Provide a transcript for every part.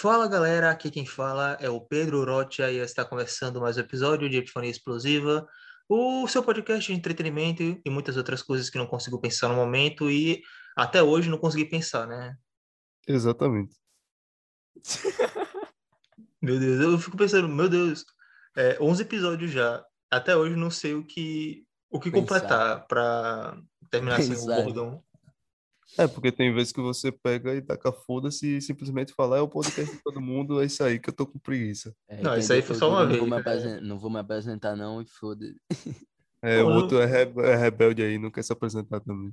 Fala galera, aqui quem fala é o Pedro Rocha e está começando mais um episódio de Epifania Explosiva, o seu podcast de entretenimento e muitas outras coisas que não consigo pensar no momento e até hoje não consegui pensar, né? Exatamente. Meu Deus, eu fico pensando, meu Deus, é, 11 episódios já, até hoje não sei o que, o que Pensar. completar para terminar assim o Pensar. É, porque tem vezes que você pega e taca foda-se e simplesmente fala, é o podcast de todo mundo, é isso aí que eu tô com preguiça. É, Não, isso aí foi só uma vou vez, né? Não vou me apresentar, não, e foda É, o Pô, outro é, rebe- é rebelde aí, não quer se apresentar também.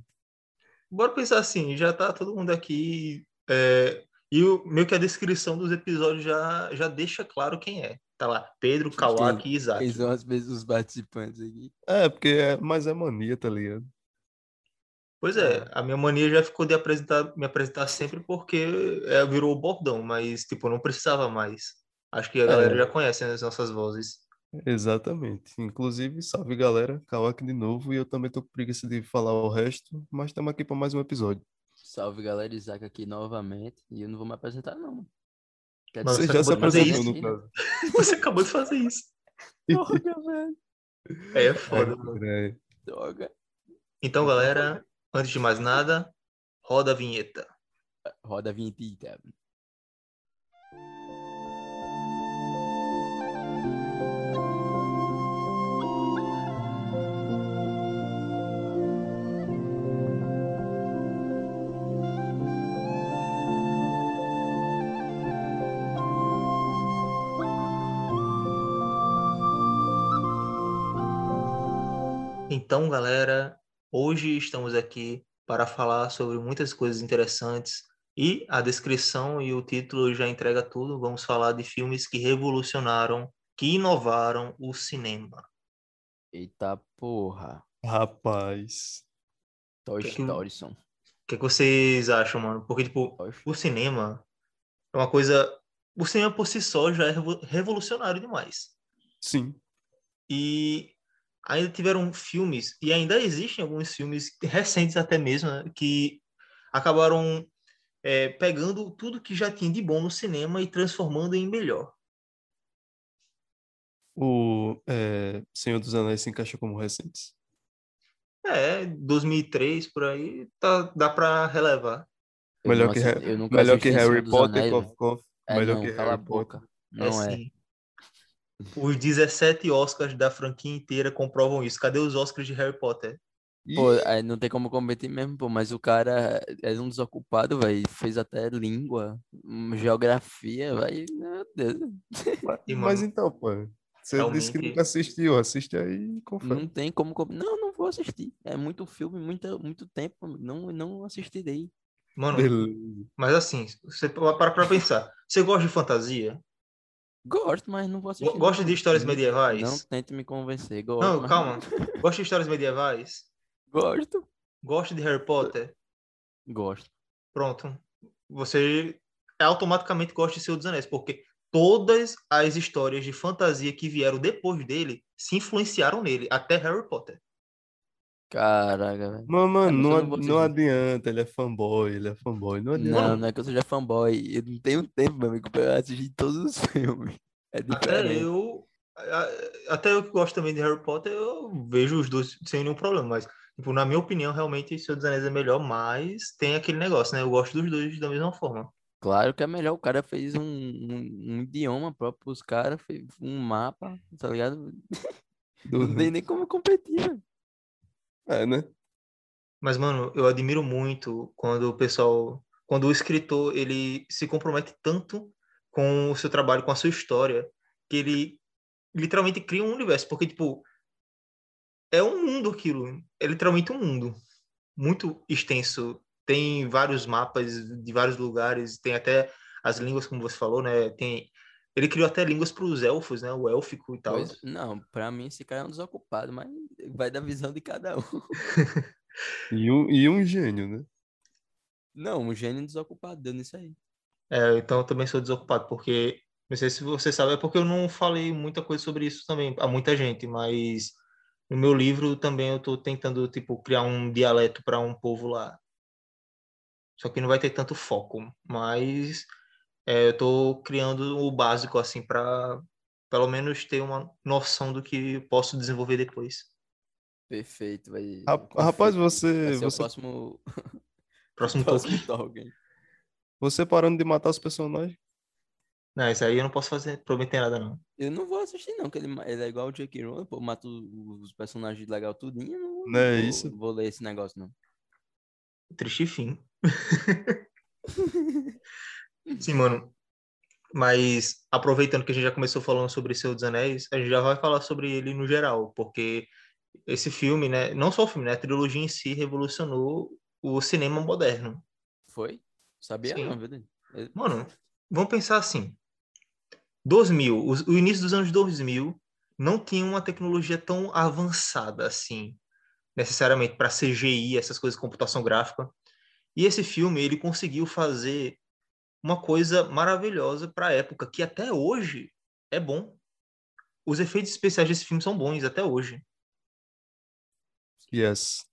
Bora pensar assim, já tá todo mundo aqui é, e o, meio que a descrição dos episódios já, já deixa claro quem é. Tá lá, Pedro, Kawaki e Isaac. Quem são as os participantes aqui? É, porque é, mas é mania, tá ligado? Pois é, a minha mania já ficou de apresentar, me apresentar sempre porque é, virou o bordão, mas tipo, não precisava mais. Acho que a galera É. já conhece né, as nossas vozes. Exatamente. Inclusive, salve galera, Kawaki de novo, e eu também tô com preguiça de falar o resto, mas estamos aqui para mais um episódio. Salve, galera, Isaac aqui novamente. E eu não vou me apresentar, não. mano. Quer Mas Você você já se acabou de fazer apresentou, isso, no caso. Você acabou de fazer isso. Droga, velho. É, é foda, mano. É, Droga. Então, galera, antes de mais nada, roda a vinheta. Roda a vinhetita. Então, galera, hoje estamos aqui para falar sobre muitas coisas interessantes e a descrição e o título já entrega tudo. Vamos falar de filmes que revolucionaram, que inovaram o cinema. Eita porra. rapaz. Toy Que Story. O que, que vocês acham, mano? Porque, tipo, o cinema é uma coisa. O cinema por si só já é revo- revolucionário demais. Sim. E ainda tiveram filmes, e ainda existem alguns filmes recentes até mesmo, né, que acabaram é, pegando tudo que já tinha de bom no cinema e transformando em melhor. O é, Senhor dos Anéis se encaixa como recentes. É, 2003 por aí, tá, dá pra relevar. Eu Melhor que, assi- Ha- eu nunca melhor que assisti Harry Potter, Anéis, Cough, velho. Cough. É, melhor não, que Harry Potter. boca. Não é. sim. Os 17 Oscars da franquia inteira comprovam isso. Cadê os Oscars de Harry Potter? Pô, não tem como competir mesmo, pô, mas o cara é um desocupado, velho, fez até língua, hum, geografia, vai, meu Deus, mas, E, mas então, pô, você disse que nunca assistiu, assiste aí e confere. não tem como, com- não, não vou assistir, é muito filme, muita, muito tempo, não, não assistirei. Mano, Beleza. mas assim, você para pra pensar. Você gosta de fantasia? Gosto, mas não vou assistir. Go- Gosta de histórias medievais? Não tente me convencer, gosto. Não, mas- calma. Gosta de histórias medievais? Gosto. Gosta de Harry Potter? Gosto. Pronto. Você automaticamente gosta de Senhor dos Anéis, porque todas as histórias de fantasia que vieram depois dele se influenciaram nele, até Harry Potter. Caraca, velho. Mas, mano, É, não, eu não não adianta, ele é fanboy, ele é fanboy, não adianta. Não, não é que eu seja fanboy, eu não tenho tempo, meu amigo, pra assistir todos os filmes. É Até diferente. eu, a- até eu que gosto também de Harry Potter, eu vejo os dois sem nenhum problema, mas tipo, na minha opinião, realmente Senhor dos Anéis é melhor, mas tem aquele negócio, né? Eu gosto dos dois da mesma forma. Claro que é melhor. O cara fez um, um, um idioma próprio pros caras, fez um mapa, tá ligado? Não tem nem como competir, velho. É, né? Mas, mano, eu admiro muito quando o pessoal, quando o escritor, ele se compromete tanto com o seu trabalho, com a sua história, que ele literalmente cria um universo, porque, tipo, é um mundo aquilo, é literalmente um mundo muito extenso, tem vários mapas de vários lugares, tem até as línguas, como você falou, né, tem... Ele criou até línguas para os elfos, né? O élfico e tal. Pois, não, pra mim esse cara é um desocupado, mas vai da visão de cada um. E um, e um gênio, né? Não, um gênio desocupado, deu nisso aí. É, então eu também sou desocupado, porque não sei se você sabe, é porque eu não falei muita coisa sobre isso também a muita gente, mas no meu livro também eu tô tentando tipo criar um dialeto para um povo lá. Só que não vai ter tanto foco, mas é, eu tô criando o básico, assim, para pelo menos ter uma noção do que posso desenvolver depois. Perfeito, vai. Rap- Rapaz, Vai você, ser o você, próximo, Próximo próximo toque. Tolkien. você parando de matar os personagens. Não, isso aí eu não posso fazer, prometer nada, não. Eu não vou assistir, não, que ele, ele é igual o Jake Rowling, pô, mata os personagens legal tudinho. Não, Não é vou, isso? Vou ler esse negócio, não. Triste fim. Sim, mano. Mas aproveitando que a gente já começou falando sobre Senhor dos Anéis, a gente já vai falar sobre ele no geral, porque esse filme, né, não só o filme, né, a trilogia em si revolucionou o cinema moderno. Foi? Sabia Sim. não? Eu- Mano, vamos pensar assim. 2000, os- o início dos anos 2000 não tinha uma tecnologia tão avançada assim, necessariamente para CGI, essas coisas de computação gráfica. E esse filme, ele conseguiu fazer uma coisa maravilhosa para a época, que até hoje é bom. Os efeitos especiais desse filme são bons até hoje. Yes.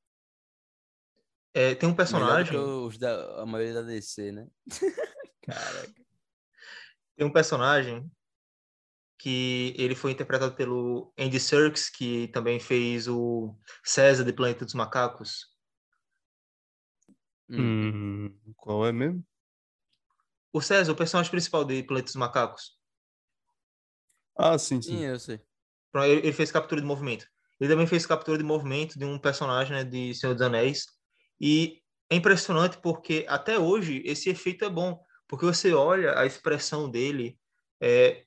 É, tem um personagem, os da, a maioria da DC, né? Caraca. tem um personagem que ele foi interpretado pelo Andy Serkis, que também fez o César de Planeta dos Macacos. Hum. Hum, qual é mesmo? O César, o personagem principal de Planeta dos Macacos. Ah, sim, Sim, sim. eu sei. Pronto, Ele, ele fez captura de movimento. Ele também fez captura de movimento de um personagem né, de Senhor dos Anéis. E é impressionante porque até hoje esse efeito é bom. Porque você olha a expressão dele, é,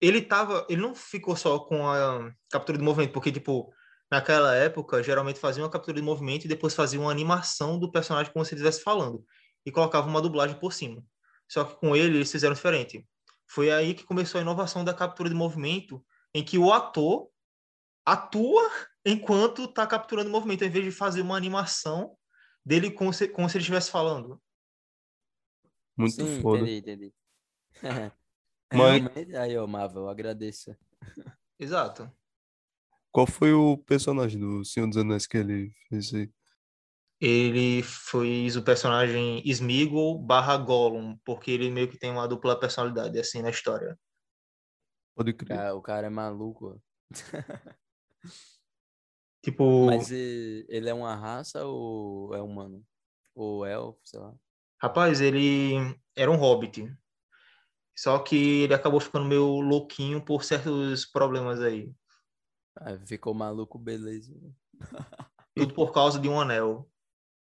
ele tava, ele não ficou só com a captura de movimento, porque tipo naquela época geralmente fazia uma captura de movimento e depois fazia uma animação do personagem como se ele estivesse falando e colocava uma dublagem por cima. Só que com ele eles fizeram diferente. Foi aí que começou a inovação da captura de movimento, em que o ator atua enquanto está capturando o movimento, em vez de fazer uma animação dele como se, como se ele estivesse falando. Muito Sim, foda. entendi, entendi. Mas- Realmente, aí, ó, Marvel, agradeço. Exato. Qual foi o personagem do Senhor dos Anéis que ele fez aí? Ele fez o personagem Smeagol barra Gollum, porque ele meio que tem uma dupla personalidade assim na história. Pode O crer. cara, o cara é maluco. Tipo, Mas ele é uma raça ou é humano? Ou elfo, sei lá. rapaz, ele era um hobbit. Só que ele acabou ficando meio louquinho por certos problemas aí. Ah, ficou maluco, beleza. Tudo por causa de um anel.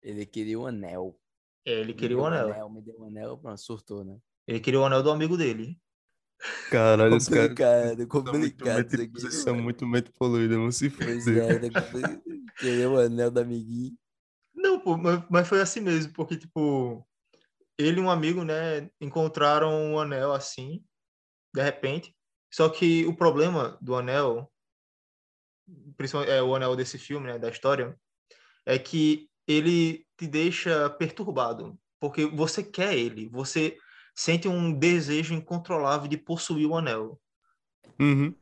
Ele queria o anel. É, ele queria o um anel. Me deu um anel, pronto, surtou, né? Ele queria o anel do amigo dele. Caralho, os caras Complicado, são muito complicado mente, isso aqui. vocês são mano? muito mente poluída, vão se fuder. é, né? querer o anel do amiguinho. Não, pô, mas, mas foi assim mesmo, porque, tipo, ele e um amigo, né, encontraram um anel assim, de repente. Só que o problema do anel, principalmente é o anel desse filme, né, da história, é que ele te deixa perturbado, porque você quer ele, você sente um desejo incontrolável de possuir o anel. Uhum.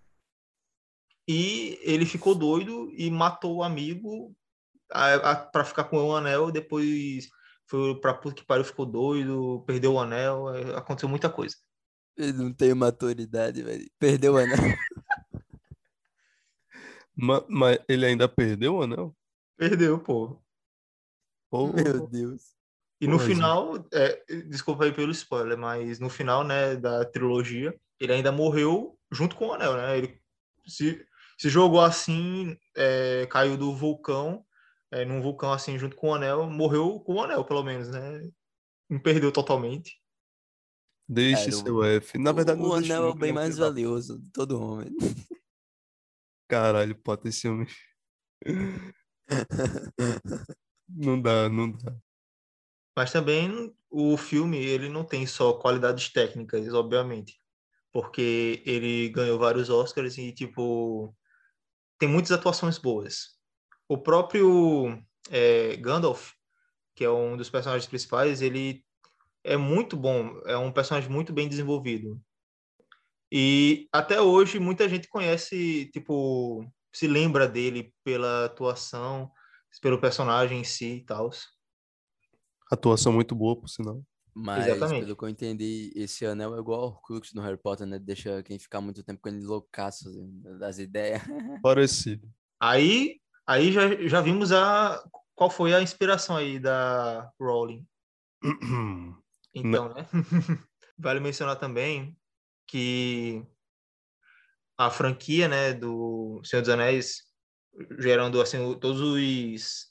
E ele ficou doido e matou o amigo para ficar com o anel. Depois foi pra puta que pariu, ficou doido, perdeu o anel. é, Aconteceu muita coisa. Ele não tem maturidade, velho. Perdeu o anel. Ma- Mas, ele ainda perdeu o anel? Perdeu, pô. Pô, Meu Deus. E no Porra, final, é, desculpa aí pelo spoiler, mas no final, né, da trilogia, ele ainda morreu junto com o anel, né? Ele se, se jogou assim, é, caiu do vulcão, é, num vulcão assim, junto com o anel, morreu com o anel, pelo menos, né? Não perdeu totalmente. deixe Cara, seu F. Na verdade, o anel é o bem mais valioso de todo homem. Caralho, pode esse homem. Não dá, não dá. Mas também o filme, ele não tem só qualidades técnicas, obviamente. Porque ele ganhou vários Oscars e, tipo, tem muitas atuações boas. O próprio é, Gandalf, que é um dos personagens principais, ele é muito bom, é um personagem muito bem desenvolvido. E até hoje muita gente conhece, tipo, se lembra dele pela atuação, pelo personagem em si e tal. Atuação muito boa, por sinal. Mas, Exatamente. pelo que eu entendi, esse anel é igual ao Horcrux no Harry Potter, né? Deixa quem ficar muito tempo com ele loucaço assim, das ideias. Parecido. Aí, aí já, já vimos a qual foi a inspiração aí da Rowling. Então, né? vale mencionar também que a franquia, né, do Senhor dos Anéis, gerando assim todos os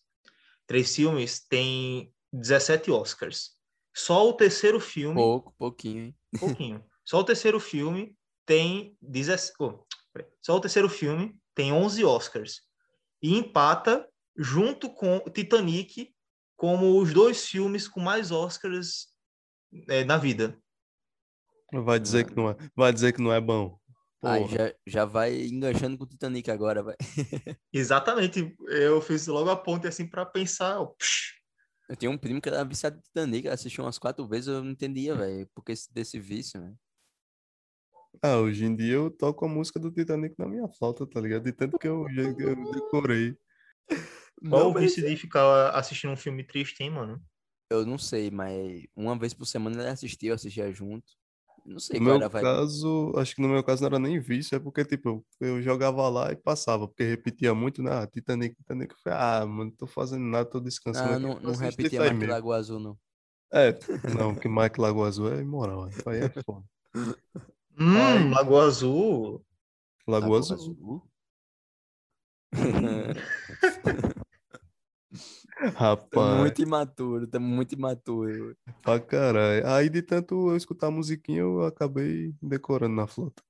três filmes, tem 17 Oscars. Só o terceiro filme, Pouco, pouquinho, hein? pouquinho. Só o terceiro filme tem 17, oh, só o terceiro filme tem 11 Oscars e empata junto com Titanic como os dois filmes com mais Oscars eh, na vida. Vai dizer que não é, vai dizer que não é bom. Aí Porra. já, já vai enganchando com o Titanic agora, vai. Exatamente. Eu fiz logo a ponte assim para pensar, psh, Eu tinha um primo que era viciado em Titanic, assistiu umas quatro vezes, eu não entendia, velho, porque esse- desse vício, né? Ah, hoje em dia eu toco a música do Titanic na minha flauta, tá ligado? De tanto que eu, já- eu decorei. qual Não, o mas vício de ficar assistindo um filme triste, hein, mano? Eu não sei, mas uma vez por semana ele assistia, eu assistia junto. Não sei No qual meu era caso, acho que no meu caso não era nem vício, é porque, tipo, eu jogava lá e passava, porque repetia muito, né? Ah, Titanic, Titanic. Eu falei, ah, mano, não tô fazendo nada, tô descansando Ah, aqui. não, não repetia mais que mesmo." Lagoa Azul, não. É, não, que Mike Lagoa Azul é imoral, isso aí é foda. Hum. Lagoa Azul. Lagoa Azul. Rapaz, Tá muito imaturo, tá muito imaturo. pra caralho. Aí de tanto eu escutar a musiquinha, eu acabei decorando na flauta.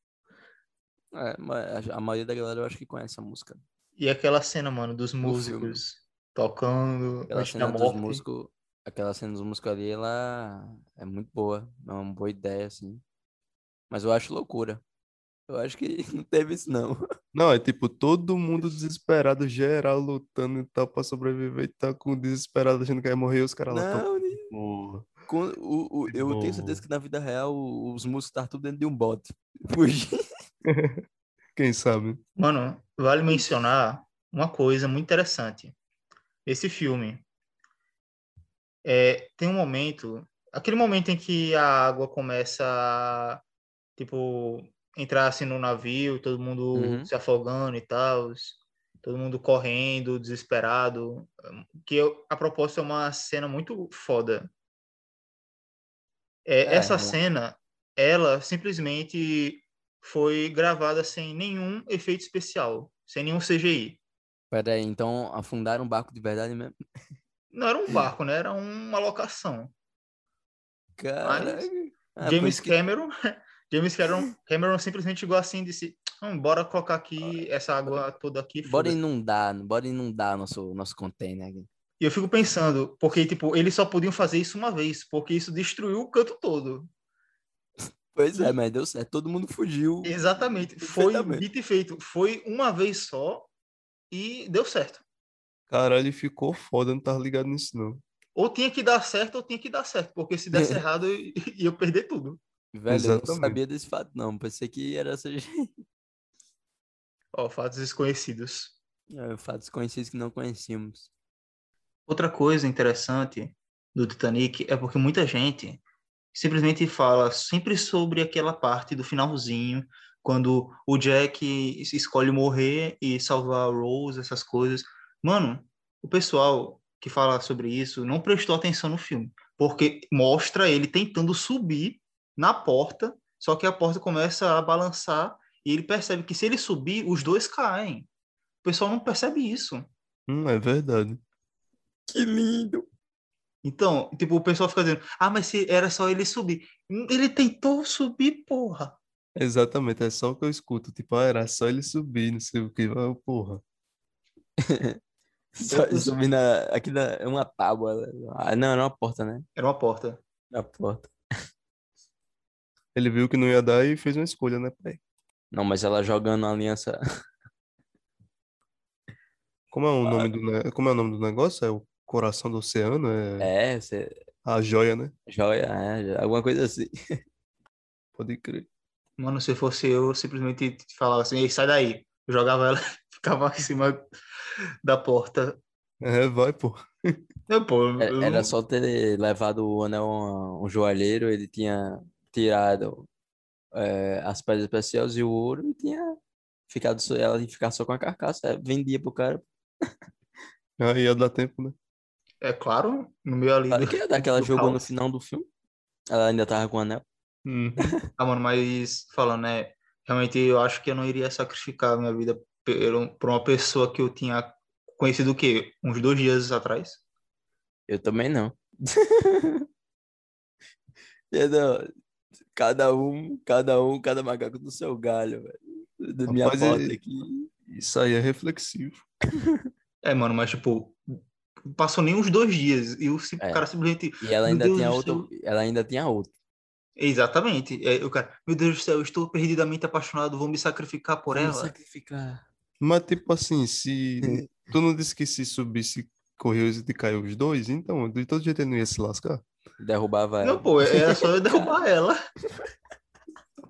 É, mas a maioria da galera eu acho que conhece a música. E aquela cena, mano, dos músicos tocando Aquela cena dos músicos, aquela cena dos músicos ali, ela é muito boa, é uma boa ideia, assim. Mas eu acho loucura. Eu acho que não teve isso, não. Não, é tipo todo mundo desesperado, geral lutando e tal pra sobreviver e tá com desesperado achando que vai morrer e os caras lá tão. Não, nem- Porra. com- o, o- eu tenho certeza que na vida real o- os músicos estavam tudo dentro de um bote. Quem sabe? Mano, vale mencionar uma coisa muito interessante. Esse filme é, tem um momento, aquele momento em que a água começa a, tipo, entrar assim no navio, todo mundo Uhum. se afogando e tal, todo mundo correndo, desesperado, que eu- a propósito é uma cena muito foda. É, É, essa não- cena, ela simplesmente foi gravada sem nenhum efeito especial, sem nenhum CGI. Pera aí, então afundaram um barco de verdade mesmo? Não era um barco, né? Era uma locação. Caraca. Ah, James isso que- Cameron, James Cameron, Cameron simplesmente chegou assim e disse: "Hum, bora colocar aqui essa água toda aqui. Bora foda-se." inundar, bora inundar nosso, nosso container aqui. E eu fico pensando, porque tipo, eles só podiam fazer isso uma vez, porque isso destruiu o canto todo. Pois é, mas deu certo. Todo mundo fugiu. Exatamente. Foi dito e feito. Foi uma vez só e deu certo. Caralho, ficou foda, não tava ligado nisso, não. Ou tinha que dar certo, ou tinha que dar certo, porque se desse errado, eu ia perder tudo. Velho, eu não Exatamente. sabia desse fato, não. Pensei que era essa Ó, fatos desconhecidos. é, fatos conhecidos que não conhecíamos. Outra coisa interessante do Titanic é porque muita gente simplesmente fala sempre sobre aquela parte do finalzinho, quando o Jack escolhe morrer e salvar a Rose, essas coisas. Mano, o pessoal que fala sobre isso não prestou atenção no filme, porque mostra ele tentando subir na porta, só que a porta começa a balançar e ele percebe que se ele subir, os dois caem. O pessoal não percebe isso. Hum, é verdade. Que lindo! Então, tipo, o pessoal fica dizendo, ah, mas se era só ele subir. Hum, Ele tentou subir, porra. Exatamente, é só o que eu escuto. Tipo, ah, era só ele subir, não sei o que. Ah, porra. Só Eu- subir na. Aqui na, é uma tábua. Ah, não, era uma porta, né? Era uma porta. Na porta. Ele viu que não ia dar e fez uma escolha, né, pai? Não, mas ela jogando a aliança. Como é o nome do, ne- como é o nome do negócio? É o coração do oceano? É É, você. a joia, né? Joia, é, alguma coisa assim. Pode crer. Mano, se fosse eu, eu simplesmente falava assim, Ei, sai daí. Eu jogava ela, ficava em cima da porta. É, vai, pô. Eu, pô, eu, É- Era só ter levado o anel a um joalheiro, ele tinha tirado é, as pedras preciosas e o ouro e tinha ficado só, ela ia ficar só com a carcaça, é, vendia pro cara. Aí ia dar tempo, né? É claro, no meio ali Claro do, que ia dar que ela jogou no final do filme. Ela ainda tava com o anel. Hum. Ah, mano, mas falando, né? Realmente eu acho que eu não iria sacrificar a minha vida por uma pessoa que eu tinha conhecido o quê? Uns dois dias atrás. Eu também não. Eu não. Cada um, cada um, cada macaco do seu galho, velho. Da minha Rapaz, e- aqui. Isso aí é reflexivo. É, mano, mas tipo, passou nem uns dois dias e o É. cara simplesmente. E ela ainda Deus tinha outro, ela ainda tinha outro. Exatamente. É, o cara, meu Deus do céu, estou perdidamente apaixonado, vou me sacrificar por Vamos ela. sacrificar. Mas, tipo assim, se. Tu não disse que se subisse, correu e caiu os dois? Então, de todo jeito ele não ia se lascar. Derrubava ela. Não, pô, era só eu derrubar ela.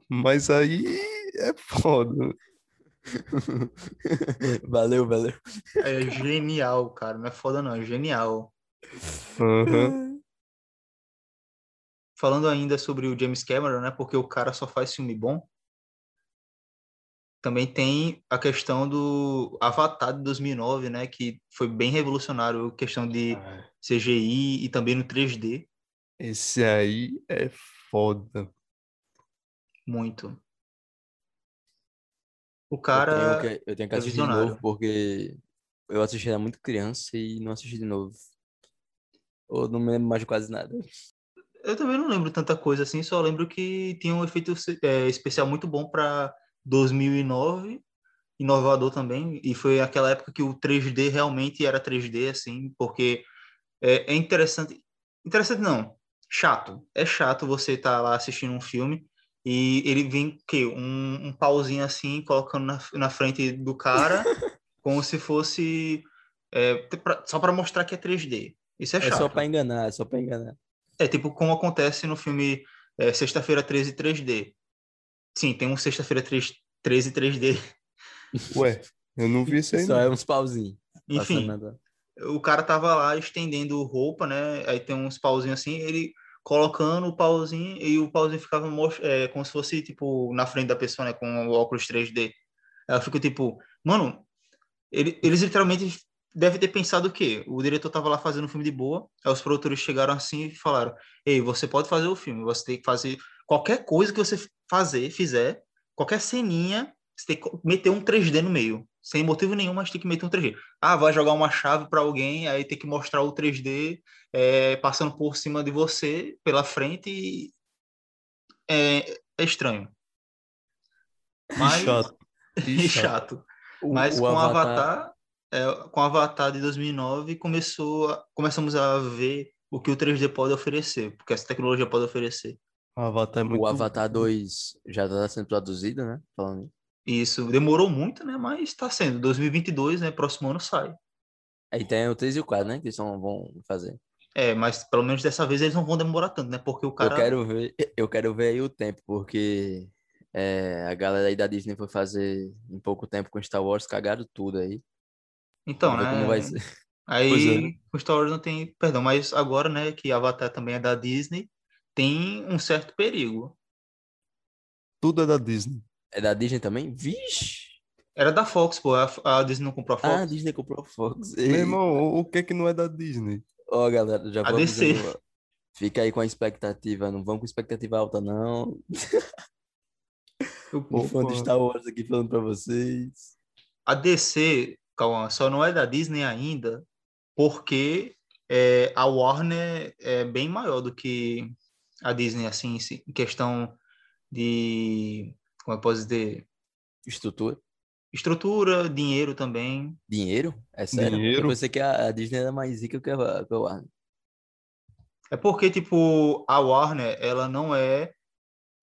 Mas aí é foda. valeu, valeu. É genial, cara. Não é foda, não, é genial. Aham. Falando ainda sobre o James Cameron, né? Porque o cara só faz filme bom. Também tem a questão do Avatar de 2009, né? Que foi bem revolucionário, a questão de CGI e também no 3D. Esse aí é foda. Muito. O Eu cara. tenho que, eu tenho que é assistir de novo visionário. porque eu assisti era muito criança e não assisti de novo. Ou não me lembro mais de quase nada. Eu também não lembro tanta coisa assim, só lembro que tinha um efeito é, especial muito bom para 2009, inovador também, e foi aquela época que o 3D realmente era 3D, assim, porque é, é interessante. Interessante não, chato. É chato você estar lá assistindo um filme e ele vem que um, um pauzinho assim, colocando na, na frente do cara, como se fosse é, pra- só para mostrar que é 3D. Isso é É chato. só pra enganar, é só pra enganar. É tipo como acontece no filme é, Sexta-feira 13 3D. Sim, tem um Sexta-feira 3 13 3D. Ué, eu não vi isso aí. Só não. é uns pauzinhos. Enfim. O cara tava lá estendendo roupa, né? Aí tem uns pauzinhos assim, ele colocando o pauzinho e o pauzinho ficava é, como se fosse tipo na frente da pessoa, né? Com o óculos 3D. Aí eu fico tipo, mano, ele- eles literalmente devem ter pensado o quê? O diretor tava lá fazendo um filme de boa, aí os produtores chegaram assim e falaram: Ei, você pode fazer o filme, você tem que fazer qualquer coisa que você fazer, fizer, qualquer ceninha, você tem que meter um 3D no meio. Sem motivo nenhum, mas tem que meter um 3D. Ah, vai jogar uma chave para alguém, aí tem que mostrar o 3D é, passando por cima de você, pela frente, e é, é estranho. Mas, chato. e chato. O- Mas o com o Avatar, é, com o Avatar de 2009, começou a- começamos a ver o que o 3D pode oferecer, porque essa tecnologia pode oferecer. O Avatar é muito. O Avatar 2 já tá sendo produzido, né? Falando Isso demorou muito, né? Mas está sendo. 2022, né? Próximo ano sai. Aí tem o 3 e o 4, né? Que eles vão fazer. É, mas pelo menos dessa vez eles não vão demorar tanto, né? Porque o cara. Eu quero ver, eu quero ver aí o tempo, porque é, a galera aí da Disney foi fazer em pouco tempo com Star Wars, cagaram tudo aí. Então, né? como vai ser. Aí é. o Star Wars não tem. Perdão, mas agora, né? Que Avatar também é da Disney, tem um certo perigo. Tudo é da Disney. É da Disney também? Vixe! Era da Fox, pô. A, a Disney não comprou a Fox. Ah, a Disney comprou a Fox. Meu irmão, o, que é que não é da Disney? Ó, galera, já A vamos DC. dizendo, ó, Fica aí com a expectativa, não vamos com expectativa alta, não. O fã do Star Wars aqui falando pra vocês. A DC, Cauã, só não é da Disney ainda porque é, a Warner é bem maior do que a Disney, assim, em questão de, como eu posso dizer, Estrutura. estrutura, dinheiro também. Dinheiro? É sério? Dinheiro? Eu pensei que a, a Disney era mais rica que a, que a Warner. É porque, tipo, a Warner, ela não é,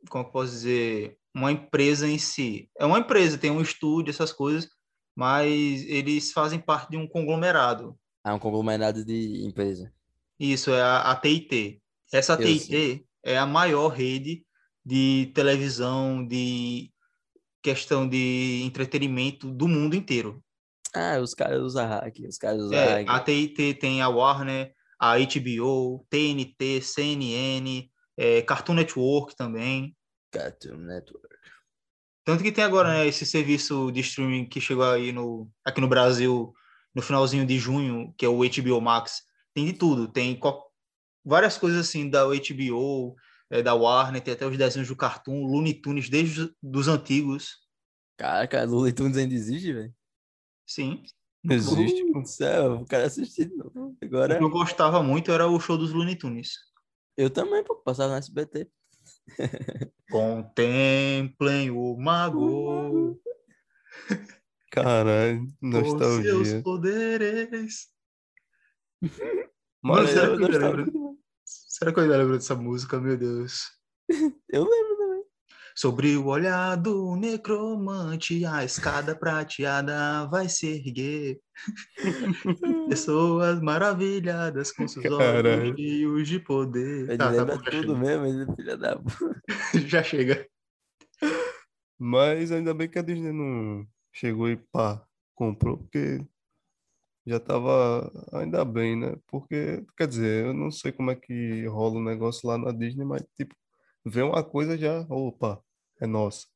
como eu posso dizer, uma empresa em si. É uma empresa, tem um estúdio, essas coisas, mas eles fazem parte de um conglomerado. Ah, um conglomerado de empresa. Isso é a, a TIT. Essa Eu TIT é a maior rede de televisão, de questão de entretenimento do mundo inteiro. Ah, os caras usam hack, os caras usam É, hack. a TIT tem a Warner, a HBO, TNT, CNN, é, Cartoon Network também. Cartoon Network. Tanto que tem agora né, esse serviço de streaming que chegou aí no, aqui no Brasil no finalzinho de junho, que é o HBO Max. Tem de tudo, tem várias coisas assim da HBO, é, da Warner, tem até os desenhos do Cartoon, Looney Tunes desde os dos antigos. Caraca, Lula Tunes ainda existe, velho? Sim. Existe, pô. Do céu, o cara assistindo. não. O Agora, que eu gostava muito era o show dos Looney Tunes. eu também, pô, passava no SBT. Contemplem o mago Caralho, por seus nostalgia. poderes. Mas Mano, será eu eu. Será que eu ainda lembro dessa música? Meu Deus. Eu lembro também. Sobre o olhar do necromante, a escada prateada vai se erguer. Pessoas maravilhadas com seus olhos Caralho. cheios de poder. Ele Tá, tá lembra tudo mesmo, ele é filha da. Já chega. Mas ainda bem que a Disney não chegou e pá, comprou, porque já tava ainda bem, né? Porque, quer dizer, eu não sei como é que rola o negócio lá na Disney, mas tipo, vê uma coisa já, opa, é nossa.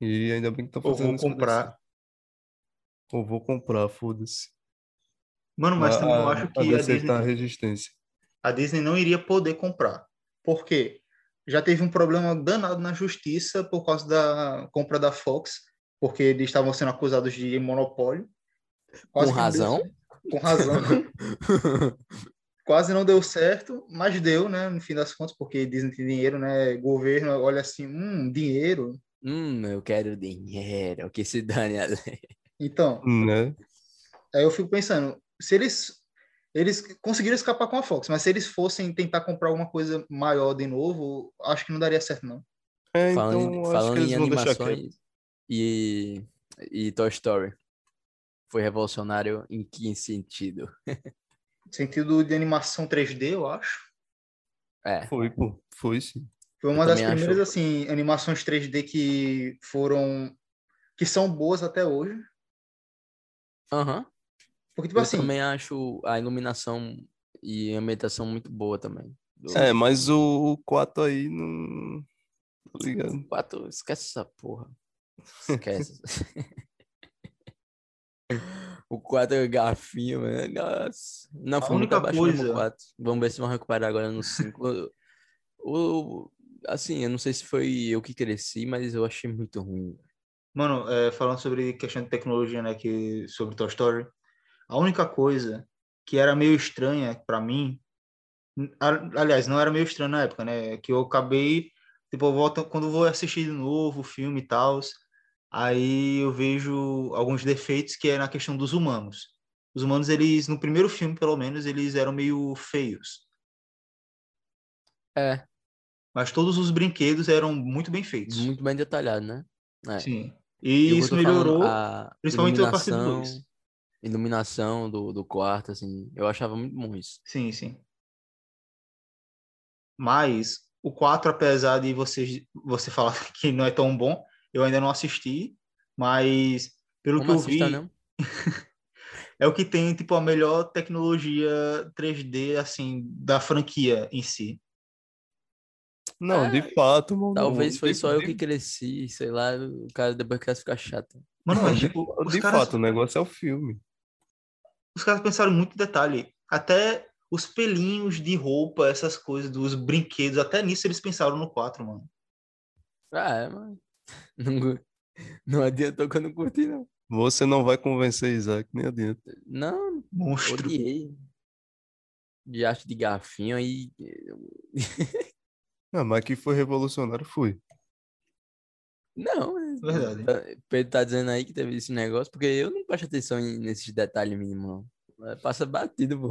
E ainda bem que estão Ou fazendo vou isso com comprar. DC. Ou vou comprar, foda-se. Mano, mas também eu a, acho a que a DC Disney, tá resistência. a Disney não iria poder comprar. Por quê? Já teve um problema danado na justiça por causa da compra da Fox, porque eles estavam sendo acusados de monopólio. Quase Com que não deu razão? certo. Com razão. Quase não deu certo, mas deu, né? No fim das contas, porque Disney tem dinheiro, né? Governo olha assim, hum, dinheiro. hum, eu quero dinheiro, o que se dane a lei. Então, Né? aí eu fico pensando, se eles eles conseguiram escapar com a Fox, mas se eles fossem tentar comprar alguma coisa maior de novo, acho que não daria certo, não. É, Falando, então falando que eles em quieto. animações e, e Toy Story. Foi revolucionário em que sentido? Sentido de animação 3D, eu acho. É, Foi, pô, foi sim. Foi Eu uma das também acho. primeiras assim animações 3D que foram que são boas até hoje. aham. Porque tipo Eu assim, também acho a iluminação e a ambientação muito boa também. Do- É, mas o, o 4 aí não. Tá ligado? Quatro, esquece essa porra. Esquece. o 4 é garfinho, mano. Nossa. Não, foi muito abaixo coisa- o 4. Vamos ver se vão recuperar agora no 5. o, assim, eu não sei se foi eu que cresci, mas eu achei muito ruim. mano, é, falando sobre questão de tecnologia, né, que sobre Toy Story, a única coisa que era meio estranha para mim, aliás, não era meio estranho na época, né, que eu acabei, tipo, eu volto, quando eu vou assistir de novo o filme e tal, aí eu vejo alguns defeitos que é na questão dos humanos. Os humanos, eles, no primeiro filme, pelo menos, eles eram meio feios. É, Mas todos os brinquedos eram muito bem feitos. muito bem detalhado, né? É. Sim. E E isso melhorou, a principalmente a partir do iluminação, dois. iluminação do, do quarto, assim, eu achava muito bom isso. Sim, sim. Mas o 4, apesar de você, você falar que não é tão bom, eu ainda não assisti, mas pelo Como que eu assista, vi, não? é o que tem tipo a melhor tecnologia 3D assim da franquia em si. Não, É, de fato, mano. Talvez foi de, só eu de- que cresci, sei lá, o cara depois quer ficar chato. Mano, mas de, tipo, os de caras, fato, o negócio é o filme. os caras pensaram muito em detalhe. Até os pelinhos de roupa, essas coisas, dos brinquedos, até nisso eles pensaram no 4, mano. Ah, é, mano. Não, não adiantou que eu não curti, não. Você não vai convencer Isaac, nem adianta. Não, Monstro. odiei. De arte de garfinho aí. Ah, mas que foi revolucionário, foi. Não, é- Verdade. tá- Pedro tá dizendo aí que teve esse negócio, porque eu não presto atenção nesses detalhes mínimos, não. É, Passa batido, pô.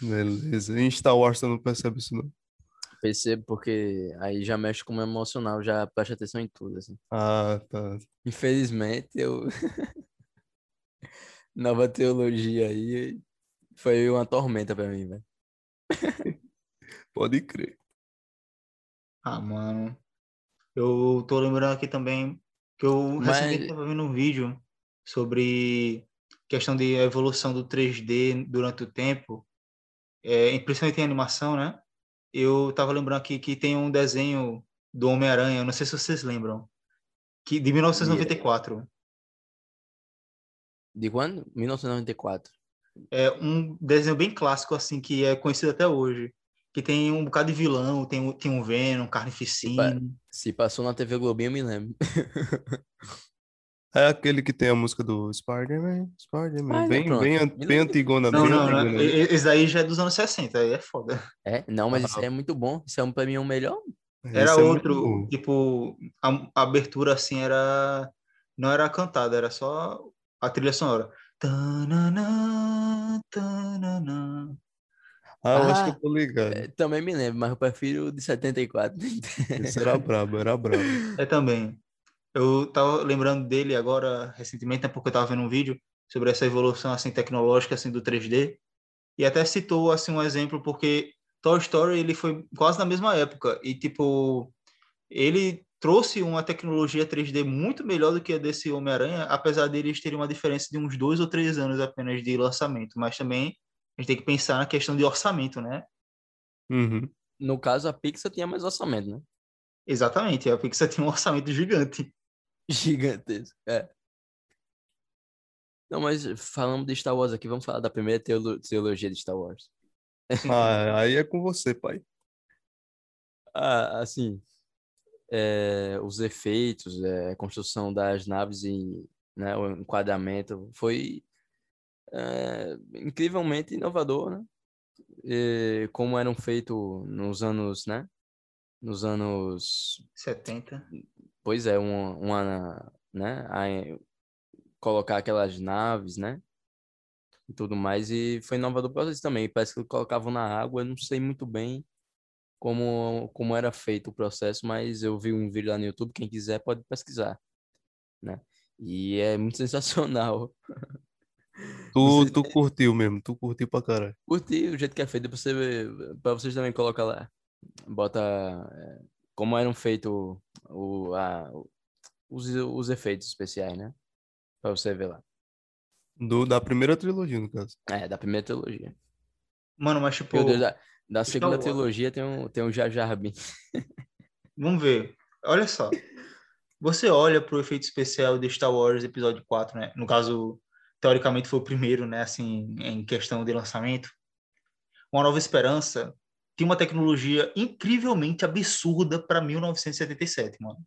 Beleza. Em Star Wars você não percebe isso, não? Percebo porque aí já mexe com o meu emocional, já presta atenção em tudo, assim. Ah, tá. Infelizmente, eu. Nova teologia aí foi uma tormenta pra mim, velho. Pode crer. Ah, mano. Eu tô lembrando aqui também que eu Mas- recentemente tava vendo um vídeo sobre questão de evolução do 3D durante o tempo. é, principalmente em animação, né? Eu tava lembrando aqui que tem um desenho do Homem-Aranha, não sei se vocês lembram, que de 1994. De quando? 1994. É um desenho bem clássico, assim, que é conhecido até hoje. Que tem um bocado de vilão, tem, um- tem um Venom, Carnificina. Se passou na TV Globinho, eu me lembro. É aquele que tem a música do Spider-Man, Spider-Man, Ah, bem, pronto. bem, bem antigona, Não, bem não, não. antigona. e- e- Esse daí já é dos anos 60, aí é foda. É? Não, mas isso Ah. é muito bom. Isso é um, pra mim é o melhor. Era Esse é outro, bom. tipo, a, a abertura assim era. Não era cantada, era só a trilha sonora. Tananã, tananã. Ah, eu acho que Ah, eu tô ligado. É, também me lembro, mas eu prefiro o de 74. Esse era brabo, era brabo. É também. Eu tava lembrando dele agora, recentemente, né, porque eu tava vendo um vídeo sobre essa evolução assim tecnológica assim do 3D e até citou assim um exemplo porque Toy Story ele foi quase na mesma época e tipo ele trouxe uma tecnologia 3D muito melhor do que a desse Homem-Aranha, apesar deles terem uma diferença de uns dois ou três anos apenas de lançamento, mas também a gente tem que pensar na questão de orçamento, né? Uhum. No caso, a Pixar tinha mais orçamento, né? Exatamente, a Pixar tem um orçamento gigante. Gigantesco. É. Não, mas falando de Star Wars aqui, vamos falar da primeira teolo- trilogia de Star Wars. Ah, aí é com você, pai. Ah, assim, é, os efeitos, é, a construção das naves e né, o enquadramento foi é, incrivelmente inovador, né? E como eram feitos nos anos, né? Nos anos 70. Pois é, uma, uma né, colocar aquelas naves, né, e tudo mais, e foi inovador para isso também, parece que colocavam na água, eu não sei muito bem como, como era feito o processo, mas eu vi um vídeo lá no YouTube, quem quiser pode pesquisar, né, e é muito sensacional. Tu, Você- tu curtiu mesmo, tu curtiu pra caralho. Curti o jeito que é feito, pra você pra vocês também colocar lá, bota é, como eram feitos o, a, os, os efeitos especiais, né? Pra você ver lá. Do, da primeira trilogia, no caso. É, da primeira trilogia. Mano, mas tipo, Meu Deus, da, da segunda Wars. trilogia tem um, tem um Jar Jar Binks. vamos ver. Olha só. Você olha pro efeito especial de Star Wars Episódio 4, né? No caso, teoricamente foi o primeiro, né? Assim, em questão de lançamento. Uma Nova Esperança tem uma tecnologia incrivelmente absurda para 1977, mano.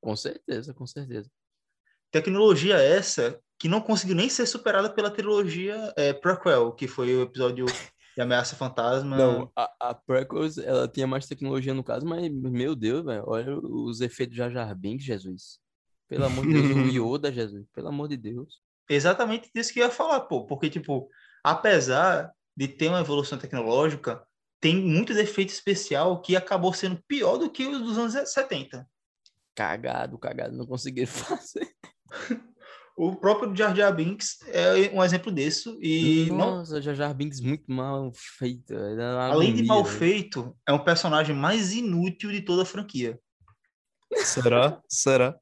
Com certeza, com certeza. Tecnologia essa que não conseguiu nem ser superada pela trilogia é, prequel, que foi o episódio de Ameaça Fantasma. Não, a, a Prequels, ela tinha mais tecnologia no caso, mas, meu Deus, velho, olha os efeitos de Jar Jar Binks, Jesus. Pelo amor de Deus, o Yoda, Jesus. Pelo amor de Deus. exatamente disso que eu ia falar, pô. Porque, tipo, apesar de ter uma evolução tecnológica, tem muito defeito especial que acabou sendo pior do que os dos anos 70. Cagado, cagado, não conseguiram fazer. O próprio Jar Jar Binks é um exemplo disso. E não, Nossa, Jar Jar Binks muito mal feito. uma além de mal feito, é um personagem mais inútil de toda a franquia. Será? Será?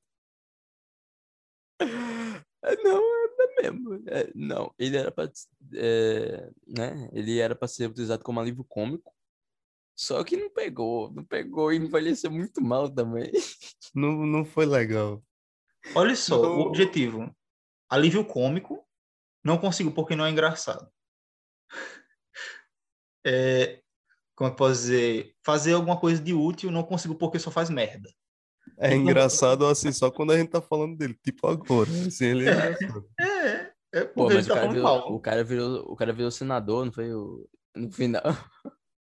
É, Não, é mesmo. É, não, ele era para, né? Ele era para ser utilizado como alívio cômico. Só que não pegou, não pegou e envelheceu muito mal também. Não, não foi legal. Olha só, Não. o objetivo. Alívio cômico. Não consigo porque não é engraçado. É, como é que eu posso dizer? Fazer alguma coisa de útil, não consigo porque só faz merda. É engraçado assim, só quando a gente tá falando dele, tipo agora. Assim, ele é É. engraçado. É, é Pô, mas o tá cara, virou, o cara virou, o cara virou senador, não foi o, no final.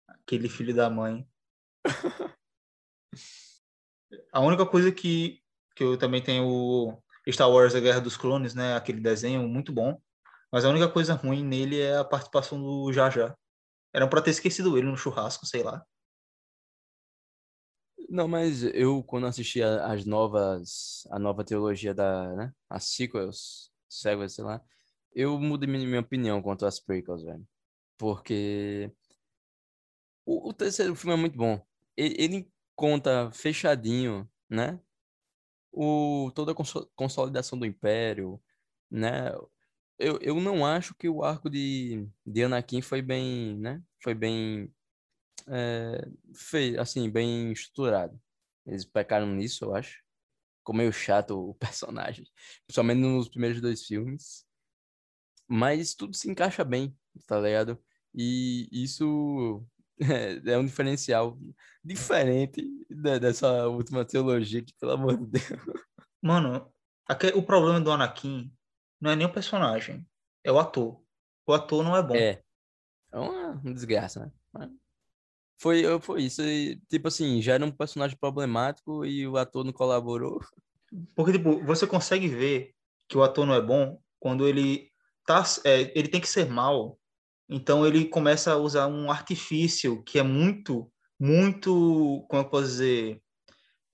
Aquele filho da mãe. A única coisa que, que eu também tenho o Star Wars A Guerra dos Clones, né? Aquele desenho muito bom. Mas a única coisa ruim nele é a participação do Jar. Era pra ter esquecido ele no churrasco, sei lá. Não, mas eu, quando assisti a- as novas, a nova trilogia da, né, as sequels, sequels, sei lá, eu mudei minha, minha opinião quanto às prequels, velho. Porque o, o terceiro filme é muito bom. Ele, ele conta fechadinho, né? O, toda a conso- consolidação do Império, né? eu, eu não acho que o arco de, de Anakin foi bem, né? Foi bem é, assim, bem estruturado. Eles pecaram nisso, eu acho. Ficou meio chato o personagem, principalmente nos primeiros dois filmes. Mas tudo se encaixa bem, tá ligado? E isso é, é um diferencial diferente de- dessa última teologia que, pelo amor de Deus. Mano, o problema do Anakin não é nem o personagem, é o ator. O ator não é bom. É. É uma desgraça, né? Foi, foi isso. E, tipo assim, já era um personagem problemático e o ator não colaborou. Porque, tipo, você consegue ver que o ator não é bom quando ele tá, é, ele tem que ser mal. Então ele começa a usar um artifício que é muito, muito, como eu posso dizer,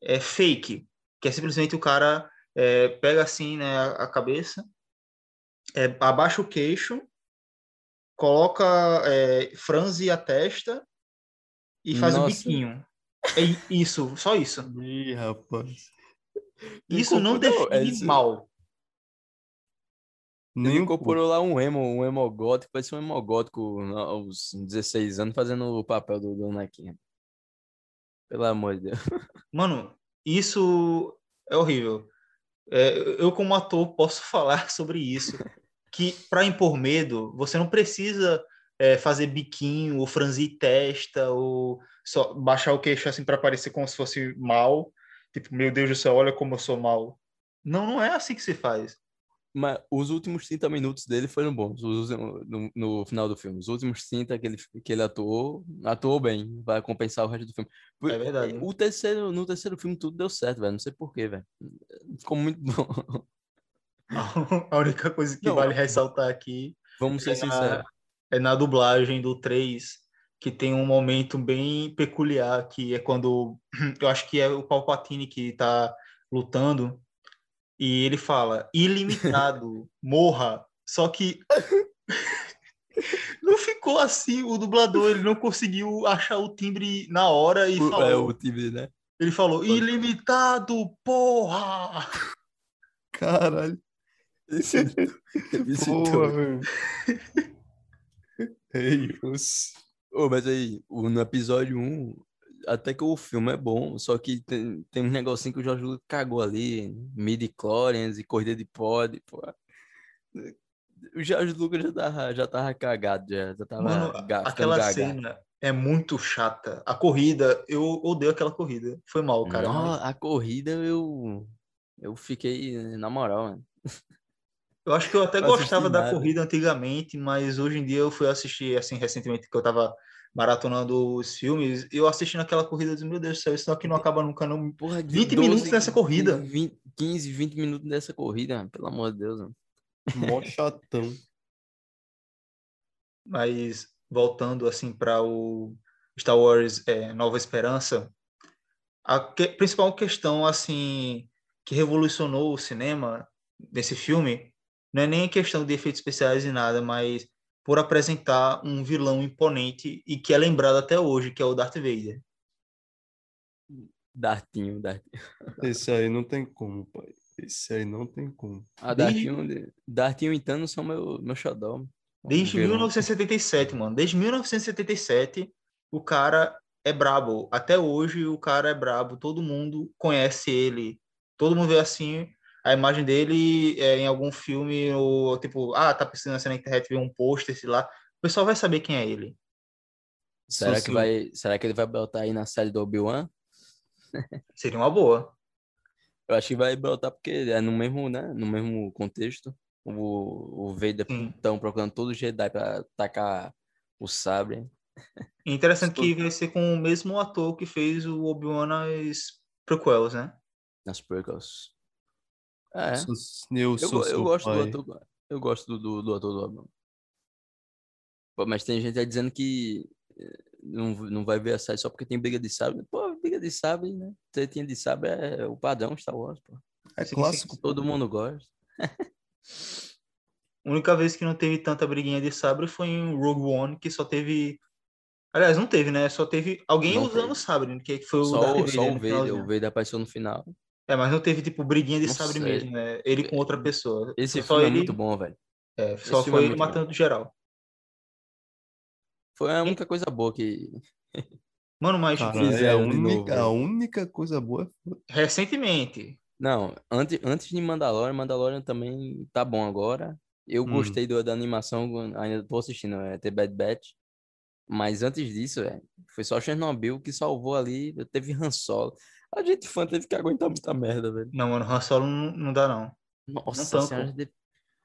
é fake, que é simplesmente o cara é, pega assim, né, a cabeça, é, abaixa o queixo, coloca, é, franze a testa e faz o Nossa. biquinho. É isso, só isso. Ih, rapaz. Isso não Incorporou, é define isso. mal. Nem um incorporou lá um emo, um emo gótico, parece um emo gótico aos 16 anos fazendo o papel do, do Anakin. Pelo amor de Deus. Mano, isso é horrível. É, eu, como ator, posso falar sobre isso. Que para impor medo, você não precisa é, fazer biquinho, ou franzir testa, ou só baixar o queixo assim para parecer como se fosse mal. Tipo, meu Deus do céu, olha como eu sou mal. Não, não é assim que se faz. Mas os últimos 30 minutos dele foram bons, os- no, no final do filme. Os últimos 30 que ele, que ele atuou, atuou bem, vai compensar o resto do filme. É verdade. O terceiro, no terceiro filme tudo deu certo, velho. Não sei porquê, velho. Ficou muito bom. A única coisa que Não, vale ressaltar aqui Vamos ser É sinceros. É na dublagem do 3, que tem um momento bem peculiar, que é quando eu acho que é o Palpatine que tá lutando e ele fala ilimitado, morra. Só que não ficou assim, o dublador ele não conseguiu achar o timbre na hora e O- falou, é o time, né? ele falou ilimitado, porra. Caralho. Esse, esse Porra, velho. Ei, os... Ô, mas aí, no episódio 1, até que o filme é bom, só que tem, tem um negocinho que o Jorge Lucas cagou ali, midi-chlorians e corrida de pod, pô. O Jorge Lucas já tava, já tava cagado, já, já tava Mano, aquela gaga. cena é muito chata. A corrida, eu odeio aquela corrida. Foi mal, cara. Mas- a corrida eu, eu fiquei na moral, mano. Eu acho que eu até assisti gostava da corrida antigamente, mas hoje em dia eu fui assistir, assim, recentemente, que eu tava maratonando os filmes, e eu assistindo aquela corrida, eu disse, meu Deus do céu, isso aqui não acaba nunca, não. Porra, de 20 minutos nessa corrida. 20, 15, 20 minutos dessa corrida, pelo amor de Deus, mano. Mó chatão. Mas, voltando, assim, para o Star Wars é, Nova Esperança, a que- principal questão, assim, que revolucionou o cinema nesse filme, não é nem questão de efeitos especiais e nada, mas por apresentar um vilão imponente e que é lembrado até hoje, que é o Darth Vader. Dartinho, Dartinho. Esse aí não tem como, pai. Esse aí não tem como. Ah, Desde- Dartinho, Dartinho e Thanos são meu, meu xodó. mano. Desde Vilão. 1977, mano. Desde 1977, o cara é brabo. Até hoje, o cara é brabo. Todo mundo conhece ele. Todo mundo vê assim a imagem dele é, em algum filme, ou tipo, ah, tá precisando assim na internet ver um pôster, sei lá. O pessoal vai saber quem é ele. Será que, vai, será que ele vai botar aí na série do Obi-Wan? Seria uma boa. Eu acho que vai botar porque é no mesmo, né? No mesmo contexto. O, o Vader estão procurando todo Jedi pra tacar o sabre. E interessante que vai ser com o mesmo ator que fez o Obi-Wan nas prequels, né? nas prequels. É. Sus- Eu, Eu, sou eu seu gosto pai. do ator. Eu gosto do, do, do ator do Obi-Wan. Pô, Mas tem gente aí dizendo que eh, não, não vai ver a série só porque tem briga de sabre. Pô, briga de sabre, né? Tretinha de sabre é o padrão Star Wars, pô. É Sim, sim, clássico. Todo mundo gosta. A única vez que não teve tanta briguinha de sabre foi em Rogue One, que só teve. Aliás, não teve, né? Só teve alguém Não usando teve. sabre, que foi o Só, Darth o- Vader. só o Vader. O Vader apareceu no final. É, mas não teve, tipo, briguinha de Não sabre sei. mesmo, né? Ele com outra pessoa. Esse Foi só filme é ele... muito bom, velho. É, só filme é foi muito matando geral. Foi a única coisa boa que. Mano, mas Cara, tipo, é a única, novo, a única coisa boa. recentemente, Não, antes, antes de Mandalorian, Mandalorian também tá bom agora. Eu Hum. gostei do- da animação, ainda tô assistindo, é The Bad Batch. Mas antes disso, velho, foi só Chernobyl que salvou ali. Teve Han Solo. A gente fã teve que aguentar muita merda, velho. não, mano, Han Solo não, não dá, não. Nossa tanco. senhora. de-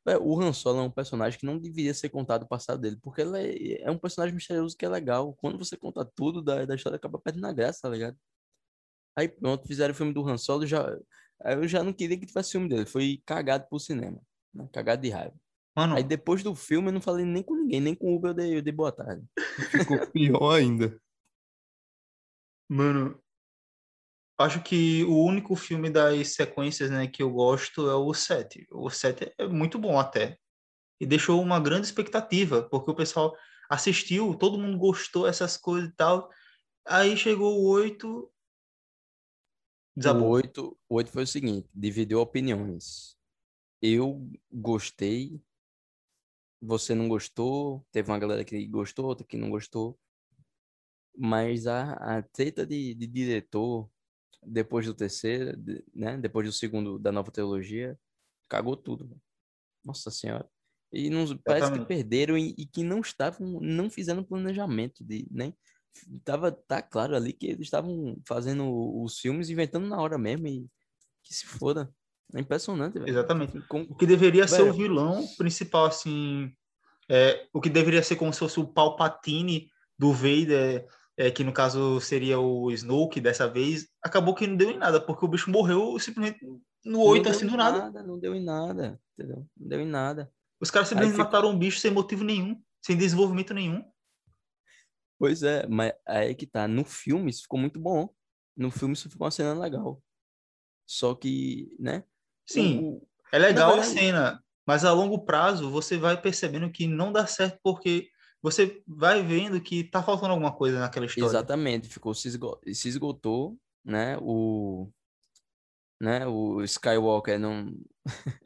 Véi, o Han Solo é um personagem que não deveria ser contado o passado dele, porque ele é, é um personagem misterioso que é legal. Quando você conta tudo da, da história, acaba perdendo a graça, tá ligado? Aí pronto, fizeram o filme do Han Solo, já, aí eu já não queria que tivesse filme dele. Foi cagado pro cinema, né? Cagado de raiva. Mano, Aí depois do filme eu não falei nem com ninguém, nem com o Uber eu dei, eu dei boa tarde. Ficou pior ainda. mano, acho que o único filme das sequências, né, que eu gosto é o 7. O 7 é muito bom até. E deixou uma grande expectativa, porque o pessoal assistiu, todo mundo gostou essas coisas e tal. Aí chegou o 8, O desabou. 8, o 8 foi o seguinte, dividiu opiniões. Eu gostei, você não gostou, teve uma galera que gostou, outra que não gostou. Mas a, a treta de, de diretor, depois do terceiro, né? Depois do segundo da nova trilogia, cagou tudo. Nossa senhora. E não, parece que perderam e, e que não estavam, não fizeram planejamento de, né? Tava, tá claro ali que eles estavam fazendo os filmes, inventando na hora mesmo e que se foda. É impressionante. Exatamente. Como- O que deveria ser o vilão principal, assim, é, o que deveria ser como se fosse o Palpatine do Vader, é, que no caso seria o Snoke dessa vez, acabou que não deu em nada, porque o bicho morreu simplesmente no não 8, deu assim, do nada. Não deu em nada, entendeu? Não deu em nada. Os caras simplesmente fica- mataram um bicho sem motivo nenhum, sem desenvolvimento nenhum. Pois é, mas aí que tá. No filme isso ficou muito bom. No filme isso ficou uma cena legal. Só que, né? Sim, o- é legal a verdade- cena, mas a longo prazo você vai percebendo que não dá certo porque você vai vendo que tá faltando alguma coisa naquela história. Exatamente, ficou se, esgo- se esgotou, né? O, né? O Skywalker não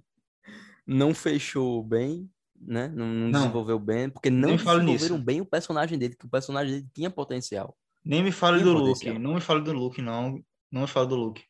não fechou bem, né? Não, não Não. desenvolveu bem, porque não desenvolveram nisso. bem o personagem dele, que o personagem dele tinha potencial. Nem me fale do potencial. Luke, não me fale do Luke, não. Não me fale do Luke.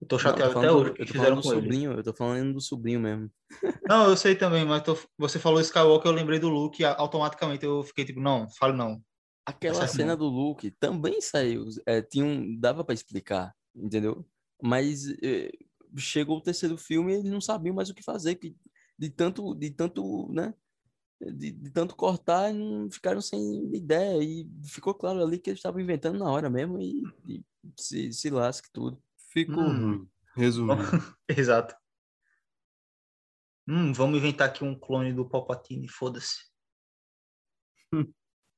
Eu tô Não, chateado tô até hoje do, eu tô fizeram falando do com ele. sobrinho, eu tô falando do sobrinho mesmo. Não, eu sei também, mas tô- você falou Skywalker, eu lembrei do Luke, automaticamente eu fiquei tipo, não, fale não. Aquela certo, cena não. do Luke também saiu, é, tinha um, dava pra explicar, entendeu? Mas é, chegou o terceiro filme e eles não sabiam mais o que fazer, que de tanto, de tanto, né? De, de tanto cortar, não ficaram sem ideia e ficou claro ali que eles estavam inventando na hora mesmo e, e se, se lasque tudo. Ficou Hum. ruim. Resumindo. Exato. Hum, vamos inventar aqui um clone do Palpatine, foda-se.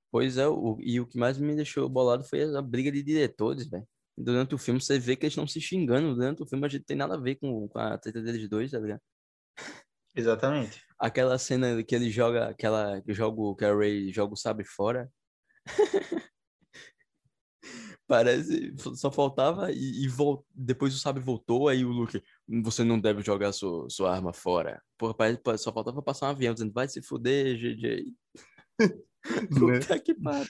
Pois é, o, e o que mais me deixou bolado foi a briga de diretores, velho. Durante o filme você vê que eles estão se xingando. Durante o filme a gente tem nada a ver com, com a treta deles dois, tá ligado? Exatamente. Aquela cena que ele joga, aquela que joga, que a Ray joga o sabre fora. Parece, só faltava e, e vol- depois o sabre voltou, aí o Luke, você não deve jogar sua, sua arma fora. Porra, parece, só faltava passar um avião dizendo, vai se fuder, GJ. Né? Puta que pariu.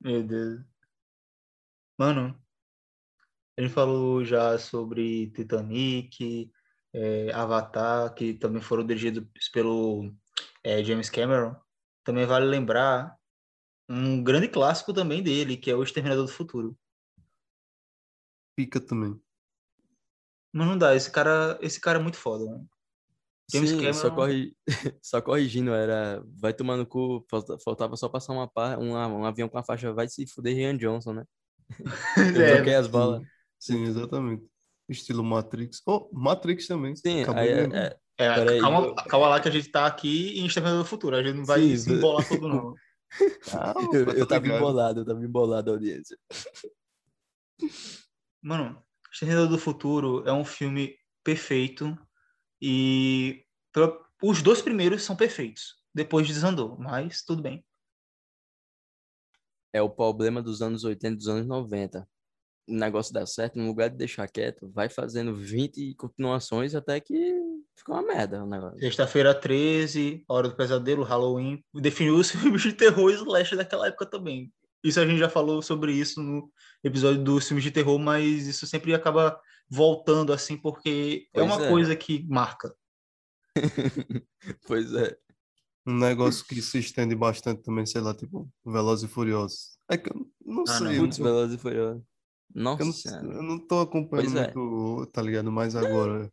Meu Deus. Mano, gente falou já sobre Titanic, é, Avatar, que também foram dirigidos pelo é, James Cameron. Também vale lembrar um grande clássico também dele, que é O Exterminador do Futuro. Fica também. Mas não dá, esse cara, esse cara é muito foda, mano. James Sim, só, Cameron- corri... só corrigindo, era. Vai tomar no cu, falta- faltava só passar uma par... um, um avião com a faixa vai se fuder Rian Johnson, né? Eu É, troquei as balas. Sim, exatamente. Estilo Matrix. Oh, Matrix também. Sim, Acabei aí, é- é- é, calma, calma lá que a gente tá aqui em Exterminador do Futuro. A gente não vai Sim, se embolar todo, não. Eu, eu tava ligado. embolado, eu tava embolado a audiência. Mano, Exterminador do Futuro é um filme perfeito e os dois primeiros são perfeitos. Depois desandou, mas tudo bem. É o problema dos anos 80 dos anos 90. O negócio dá certo, no lugar de deixar quieto, vai fazendo 20 continuações até que ficou uma merda o negócio. Sexta-feira 13, Hora do Pesadelo, Halloween. Definiu os filmes de terror e slash daquela época também. Isso a gente já falou sobre isso no episódio dos filmes de terror, mas isso sempre acaba voltando assim, porque é Pois uma é. coisa que marca. pois é. Um negócio que se estende bastante também, sei lá, tipo, Velozes e Furiosos. É que eu não Ah, sei, não. eu, Putz, não, Velozes e Furiosos. eu, Nossa não, Senhora. eu não tô acompanhando é. muito, tá ligado? Mais agora.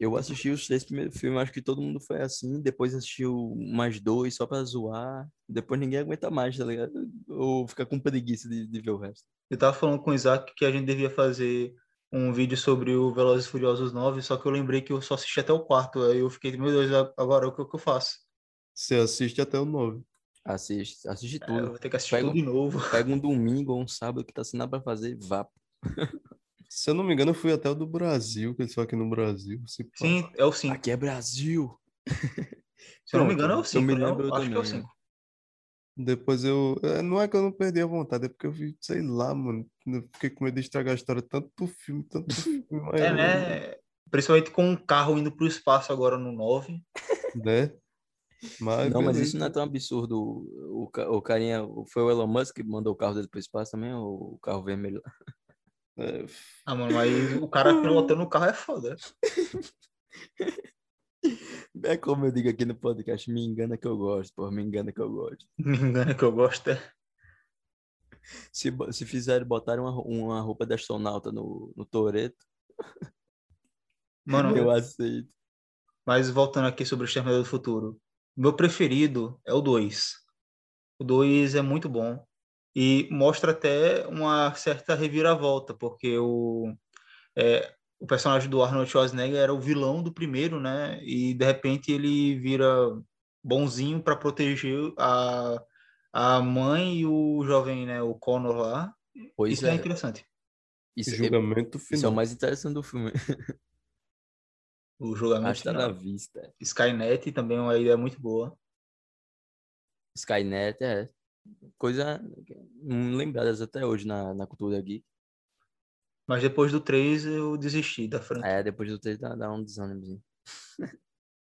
Eu assisti os três primeiros filmes, acho que todo mundo foi assim. Depois assistiu mais dois só pra zoar. Depois ninguém aguenta mais, tá ligado? Ou fica com preguiça de, de ver o resto. Eu tava falando com o Isaac que a gente devia fazer um vídeo sobre o Velozes e Furiosos 9, só que eu lembrei que eu só assisti até o quarto. Aí eu fiquei, meu Deus, agora o que, que eu faço? Você assiste até o 9. Assiste, assiste É, eu tudo. vou ter que assistir Pega- tudo de novo. Pega um domingo ou um sábado que tá sem nada pra fazer, vá. Se eu não me engano, eu fui até o do Brasil, que eles são aqui no Brasil. Se pá. Sim, é o 5. Aqui é Brasil. Se eu não me engano, é o eu 5. me né? lembro Eu Acho que é o também, 5. Depois eu. é, Não é que eu não perdi a vontade, é porque eu vi, sei lá, mano. Eu fiquei com medo de estragar a história. Tanto filme, tanto filme. mas É, eu- né? Principalmente com um carro indo pro espaço agora no 9. Né? Mas, Não, mas isso não é tão absurdo. O, o carinha, foi o Elon Musk que mandou o carro dele pro espaço também, ou o carro vermelho? É, Ah, mano, mas o cara pilotando o carro é foda. É como eu digo aqui no podcast, me engana que eu gosto, pô, me engana que eu gosto. Me engana que eu gosto. É. Se, se fizerem botar uma, uma roupa de astronauta no, no Toreto, Mano, eu aceito. mas voltando aqui sobre o Exterminador do Futuro. Meu preferido é o 2. O 2 é muito bom. E mostra até uma certa reviravolta, porque o, é, o personagem do Arnold Schwarzenegger era o vilão do primeiro, né? E de repente ele vira bonzinho para proteger a, a mãe e o jovem, né? O Connor lá. Pois Isso é é, interessante. isso, é- julgamento isso é o final. mais interessante do filme. O julgamento Hasta na final. vista. Skynet também é uma ideia muito boa. Skynet é coisa lembradas até hoje na, na cultura geek. Mas depois do 3 eu desisti da franquia. É, depois do 3 dá, dá um desânimozinho.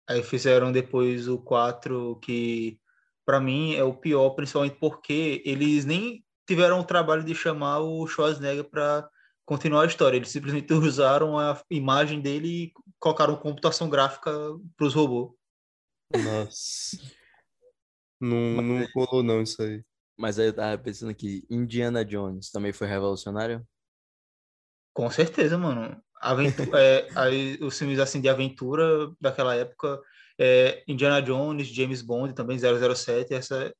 Aí fizeram depois o 4, que pra mim é o pior, principalmente porque eles nem tiveram o trabalho de chamar o Schwarzenegger para continuar a história. Eles simplesmente usaram a imagem dele e colocaram computação gráfica para os robôs. Nossa. Não, não colou não isso aí. Mas aí eu tava pensando aqui, Indiana Jones também foi revolucionário? Com certeza, mano. Aventu é, aí, os filmes assim de aventura daquela época, é, Indiana Jones, James Bond, também 007, essa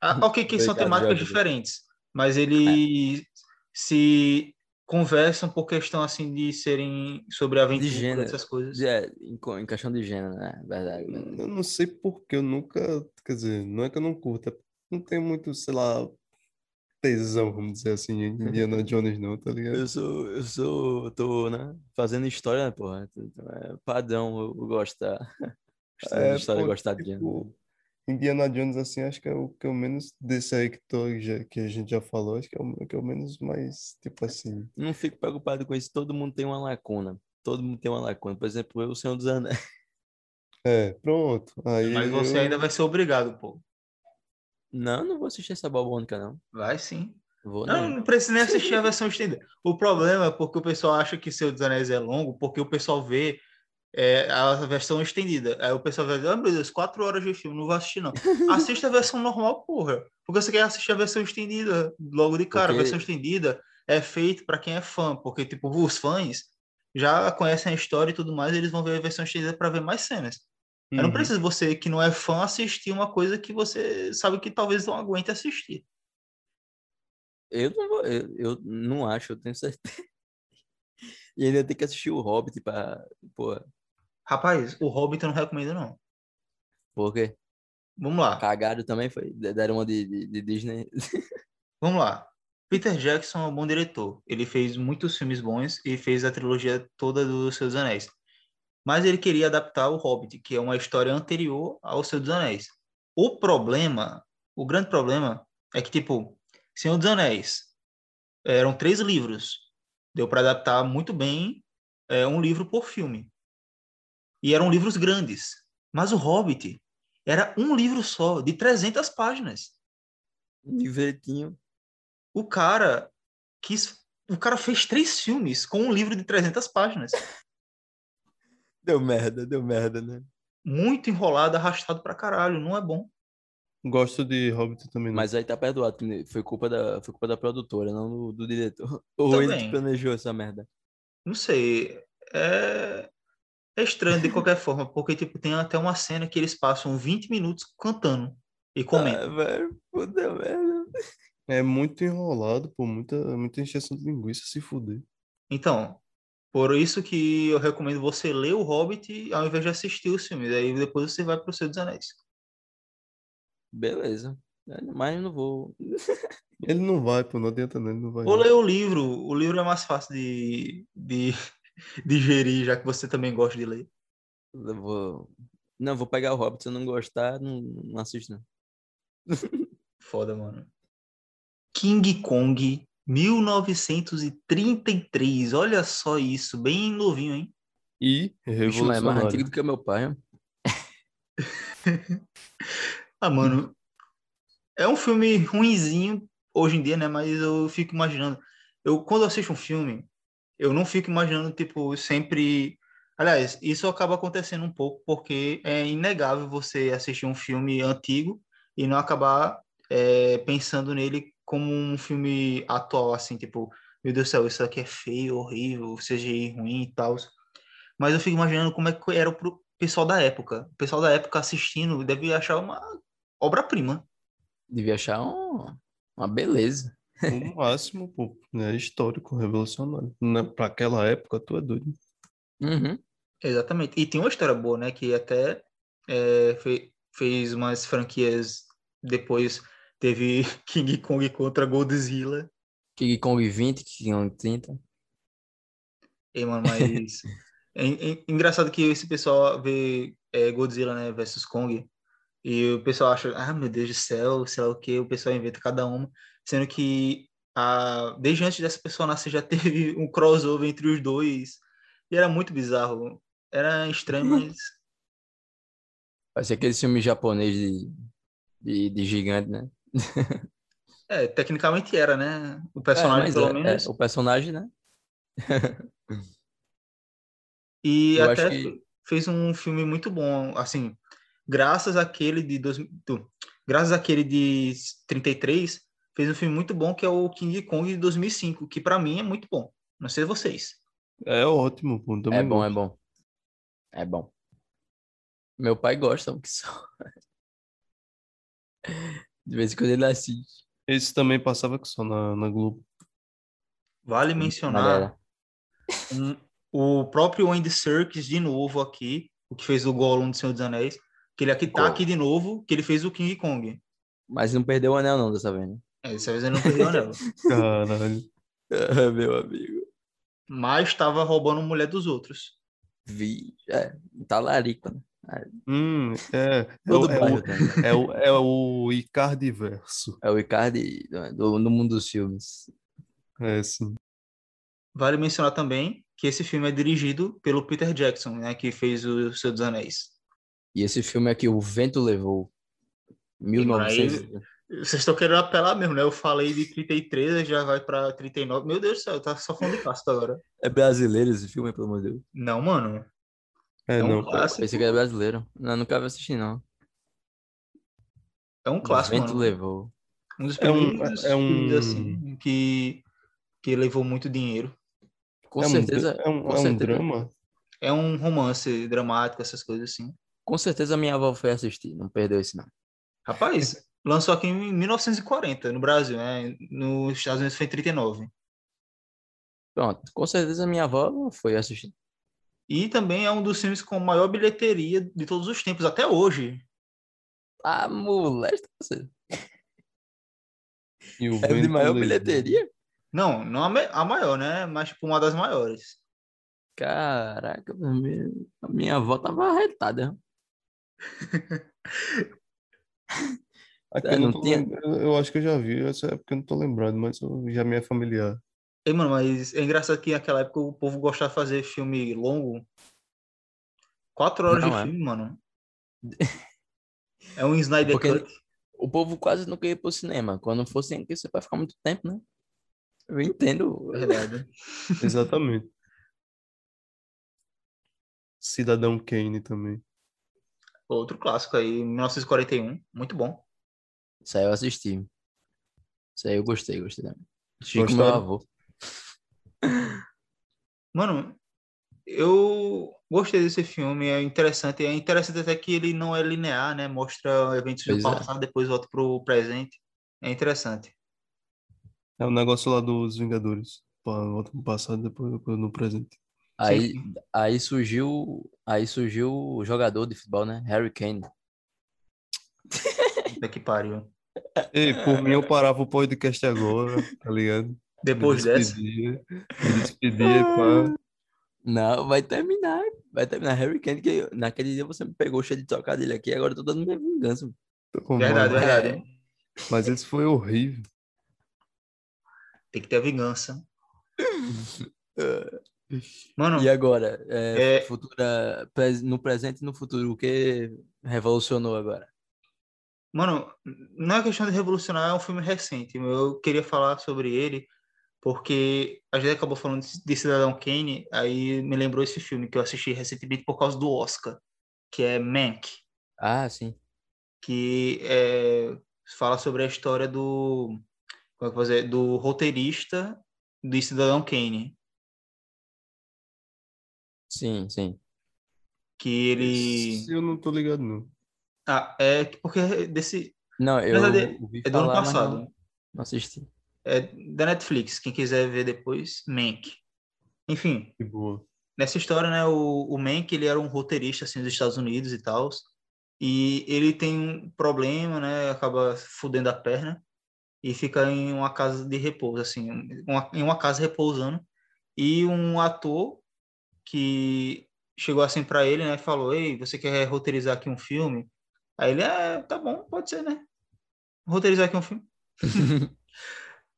ah, ok que são temáticas diferentes, mas eles se conversam por questão assim de serem sobre aventura, gênero. essas coisas. É, em, questão de gênero, né? Verdade. verdade. Eu não sei porque eu nunca. Quer dizer, não é que eu não curto, é não tenho muito, sei lá, tesão, vamos dizer assim, em Indiana Jones, não, tá ligado? Eu sou, eu sou, tô, né? Fazendo história, né, porra? É padrão, eu eu gosto da estudando É, história pô, gostar de tipo, Indiana Jones, assim, acho que é o que eu menos desse aí que, tô, já, que a gente já falou, acho que é o que eu menos mais, tipo assim. Não fico preocupado com isso, todo mundo tem uma lacuna. Todo mundo tem uma lacuna. Por exemplo, eu, o Senhor dos Anéis. É, pronto. Aí Mas você eu- ainda vai ser obrigado, pô. Não, não vou assistir essa bobônica, não. Vai sim. Vou Não, não. não precisa nem assistir a versão estendida. O problema é porque o pessoal acha que Senhor dos Anéis é longo, porque o pessoal vê é, a versão estendida. Aí o pessoal vai dizer, ah, meu Deus, quatro horas de filme, não vou assistir, não. Assista a versão normal, porra. Porque você quer assistir a versão estendida logo de cara. Porque- A versão estendida é feita para quem é fã, porque, tipo, os fãs já conhecem a história e tudo mais, eles vão ver a versão estendida para ver mais cenas. Aí Não Uhum. precisa você que não é fã assistir uma coisa que você sabe que talvez não aguente assistir. Eu não vou, eu, eu não acho, eu tenho certeza. E ainda tem que assistir o Hobbit pra. Pô, Rapaz, o Hobbit eu não recomendo, não. por quê? Vamos lá. Cagado também foi. Deram uma de, de, de Disney. Vamos lá. Peter Jackson é um bom diretor. Ele fez muitos filmes bons e fez a trilogia toda dos Seus Anéis. Mas ele queria adaptar o Hobbit, que é uma história anterior ao Senhor dos Anéis. O problema, o grande problema, é que, tipo, Senhor dos Anéis eram três livros. Deu para adaptar muito bem é, um livro por filme. E eram livros grandes. Mas o Hobbit era um livro só, de 300 páginas. Livretinho. O cara quis. O cara fez três filmes com um livro de 300 páginas. Deu merda, deu merda, né? Muito enrolado, arrastado pra caralho. Não é bom. Gosto de Hobbit também. não. Mas aí tá perdoado. Foi culpa da, foi culpa da produtora, não do, do diretor. Ou ele que planejou essa merda. Não sei. É, é estranho de qualquer forma, porque tipo, tem até uma cena que eles passam 20 minutos cantando e comendo. Ah, velho, puta merda. É muito enrolado, pô, muita, muita encheção de linguiça se fuder. Então, por isso que eu recomendo você ler o Hobbit ao invés de assistir os filmes. Aí depois você vai pro Senhor dos Anéis. Beleza. Mas eu não vou. Ele não vai, pô, não adianta não, ele não vai. Ou não. ler o livro. O livro é mais fácil de, de digerir, já que você também gosta de ler. Eu vou... Não, vou pegar o Hobbit. Se eu não gostar, não, não assisto, não. Foda, mano. King Kong 1933. Olha só isso, bem novinho, hein? E Bicho, mas é mais antigo revolucionário. do que meu pai. ó. Ah, mano. É um filme ruinzinho hoje em dia, né? Mas eu fico imaginando. Eu, quando eu assisto um filme, eu não fico imaginando, tipo, sempre. Aliás, isso acaba acontecendo um pouco porque é inegável você assistir um filme antigo e não acabar é, pensando nele como um filme atual, assim, tipo, meu Deus do céu, isso aqui é feio, horrível, CGI ruim e tal. Mas eu fico imaginando como é que era pro pessoal da época. O pessoal da época assistindo deve achar uma obra-prima. Devia achar um- uma beleza. O máximo, pô, né? Histórico, revolucionário. Né? Pra aquela época, tu é doido. Uhum. Exatamente. E tem uma história boa, né? Que até é, fe- fez umas franquias depois. Teve King Kong contra Godzilla. King Kong 20, King Kong 30. E, mano, mas é, é engraçado que esse pessoal vê é, Godzilla, né, versus Kong, e o pessoal acha, ah, meu Deus do céu, sei lá o que, o pessoal inventa cada uma, sendo que a, desde antes dessa pessoa nascer já teve um crossover entre os dois, e era muito bizarro. Era estranho, mas ser aquele filme japonês de, de, de gigante, né? É, tecnicamente era, né? O É, personagem, mas pelo é, menos. é, o personagem, né? E Eu até que- fe- fez um filme muito bom, assim, graças àquele de dois, do- graças àquele de 33, fez um filme muito bom que é o King Kong de 2005, que pra mim é muito bom. Não sei vocês. É ótimo, É bom, é bom. É bom. Meu pai gosta, que só. De vez em quando ele assiste. Esse também passava que só na, na Globo. Vale Galera. mencionar um- o próprio Andy Serkis de novo aqui, o que fez o Gollum do Senhor dos Anéis, que ele aqui tá aqui de novo, que ele fez o King Kong. Mas não perdeu o anel, não, dessa vez, né? É, dessa vez ele não perdeu o anel. Caralho. Meu amigo. Mas estava roubando mulher dos outros. Vi. É, talarico, né? Hum, é. É Todo o, é, o, é, o, é o Icardiverso. É o Icardi do, do mundo dos filmes. É, sim. Vale mencionar também que esse filme é dirigido pelo Peter Jackson, né, que fez o Senhor dos Anéis. E esse filme aqui, O Vento Levou. 1900. Vocês estão querendo apelar mesmo, né? Eu falei de 33, já vai pra 39. Meu Deus do céu, tá só falando de clássico agora. É brasileiro esse filme, pelo amor de Deus. Não, mano. É, É um não. clássico. Pensei que era brasileiro. Não, nunca vi assistir, não. É um O clássico, Vento mano. Levou. Um dos É um- primeiros é um- assim, que, que levou muito dinheiro. Com é um, certeza. dra- é um, é um certeza. drama? É um romance dramático, essas coisas assim. Com certeza minha avó foi assistir. Não perdeu esse, não. Rapaz, lançou aqui em 1940, no Brasil, né? Nos Estados Unidos foi em 39. Pronto. Com certeza minha avó foi assistir. E também é um dos filmes com maior bilheteria de todos os tempos, até hoje. Ah, molesta você. E o É de maior bilheteria? Não, não a, maior, né? Mas tipo uma das maiores. Caraca, a minha, a minha avó tava arretada. Aqui É, eu, não não tô tinha- eu- acho que eu já vi, essa época eu não tô lembrado, mas eu- já me é familiar. Ei, mano, mas é engraçado que naquela época o povo gostava de fazer filme longo. Quatro horas Não, de é. filme, mano. É um Snyder Porque- Cut. O povo quase não quer ir pro cinema. Quando cinema, porque você vai ficar muito tempo, né? Eu entendo. Verdade. Exatamente. Cidadão Kane também. Outro clássico aí, 1941. Muito bom. Isso aí eu assisti. Isso aí eu gostei, gostei. também. Assisti com meu Gostaram? avô. Mano, eu gostei desse filme, é interessante. É interessante até que ele não é linear, né? Mostra eventos do Pois é. passado, depois volta pro presente. É interessante. É o negócio lá dos Vingadores. Volta pro passado, depois depois no presente. Aí, sim. aí surgiu, aí surgiu o jogador de futebol, né? Harry Kane. Puta que pariu. Ei, por mim eu parava o podcast agora, tá ligado? Depois me dessa. despedia, me despedia e pá. Não, vai terminar. Vai terminar. Harry Kane, que naquele dia você me pegou cheio de trocadilho aqui, agora eu tô dando minha vingança. Verdade, mano, verdade. Mas esse foi horrível. Tem que ter a vingança. Mano, E agora? É, É. Futura, no presente e no futuro, o que revolucionou agora? Mano, não é questão de revolucionar, é um filme recente. Eu queria falar sobre ele porque a gente acabou falando de Cidadão Kane, aí me lembrou esse filme que eu assisti recentemente por causa do Oscar, que é Mank, Ah, sim. que é, fala sobre a história do, como é que dizer, do roteirista de Cidadão Kane, Sim, sim. que ele... Esse eu não tô ligado, não. Ah, é porque desse... Não, eu verdade, ouvi É do ano passado. não, não assisti. É da Netflix, quem quiser ver depois, Mank. Enfim, Que boa. nessa história, né, o, o Mank, ele era um roteirista, assim, dos Estados Unidos e tal, e ele tem um problema, né, acaba fudendo a perna e fica em uma casa de repouso, assim, uma, em uma casa repousando, e um ator que chegou assim para ele, né, falou, ei, você quer roteirizar aqui um filme? Aí ele, é, tá bom, pode ser, né, roteirizar aqui um filme.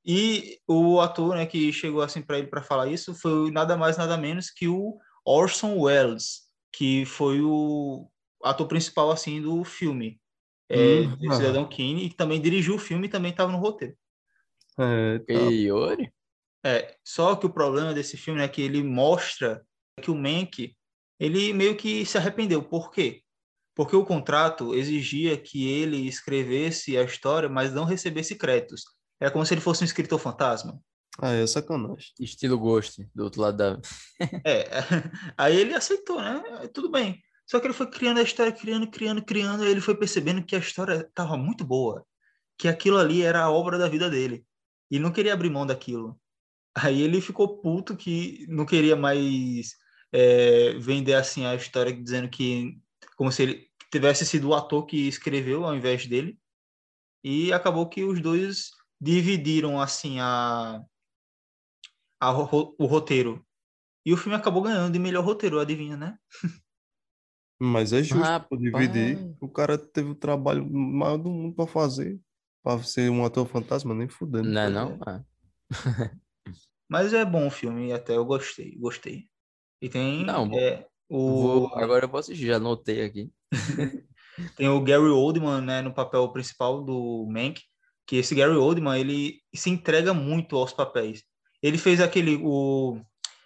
E o ator, né, que chegou assim para ele para falar isso foi nada mais nada menos que o Orson Welles, que foi o ator principal assim do filme, é, Hum, de ah. Cidadão Kane, e que também dirigiu o filme e também estava no roteiro. É, tá. E? É, só que o problema desse filme é que ele mostra que o Mank, ele meio que se arrependeu. Por quê? Porque o contrato exigia que ele escrevesse a história, mas não recebesse créditos. É como se ele fosse um escritor fantasma. Ah, é sacanagem. Estilo Ghost, do outro lado da. É, aí ele aceitou, né? Tudo bem. Só que ele foi criando a história, criando, criando, criando, e ele foi percebendo que a história estava muito boa, que aquilo ali era a obra da vida dele. E não queria abrir mão daquilo. Aí ele ficou puto que não queria mais é, vender assim a história dizendo que como se ele tivesse sido o ator que escreveu ao invés dele. E acabou que os dois dividiram assim a, a o roteiro. E o filme acabou ganhando de melhor roteiro, adivinha, né? Mas é justo Rapaz. dividir. O cara teve o trabalho maior do mundo pra fazer. Pra ser um ator fantasma, nem fudendo. Não é não? Mas é bom o filme, até eu gostei, gostei. E tem Não, é, o Vou, agora eu vou assistir, já anotei aqui. tem o Gary Oldman, né, no papel principal do Mank, que esse Gary Oldman, ele se entrega muito aos papéis. Ele fez aquele o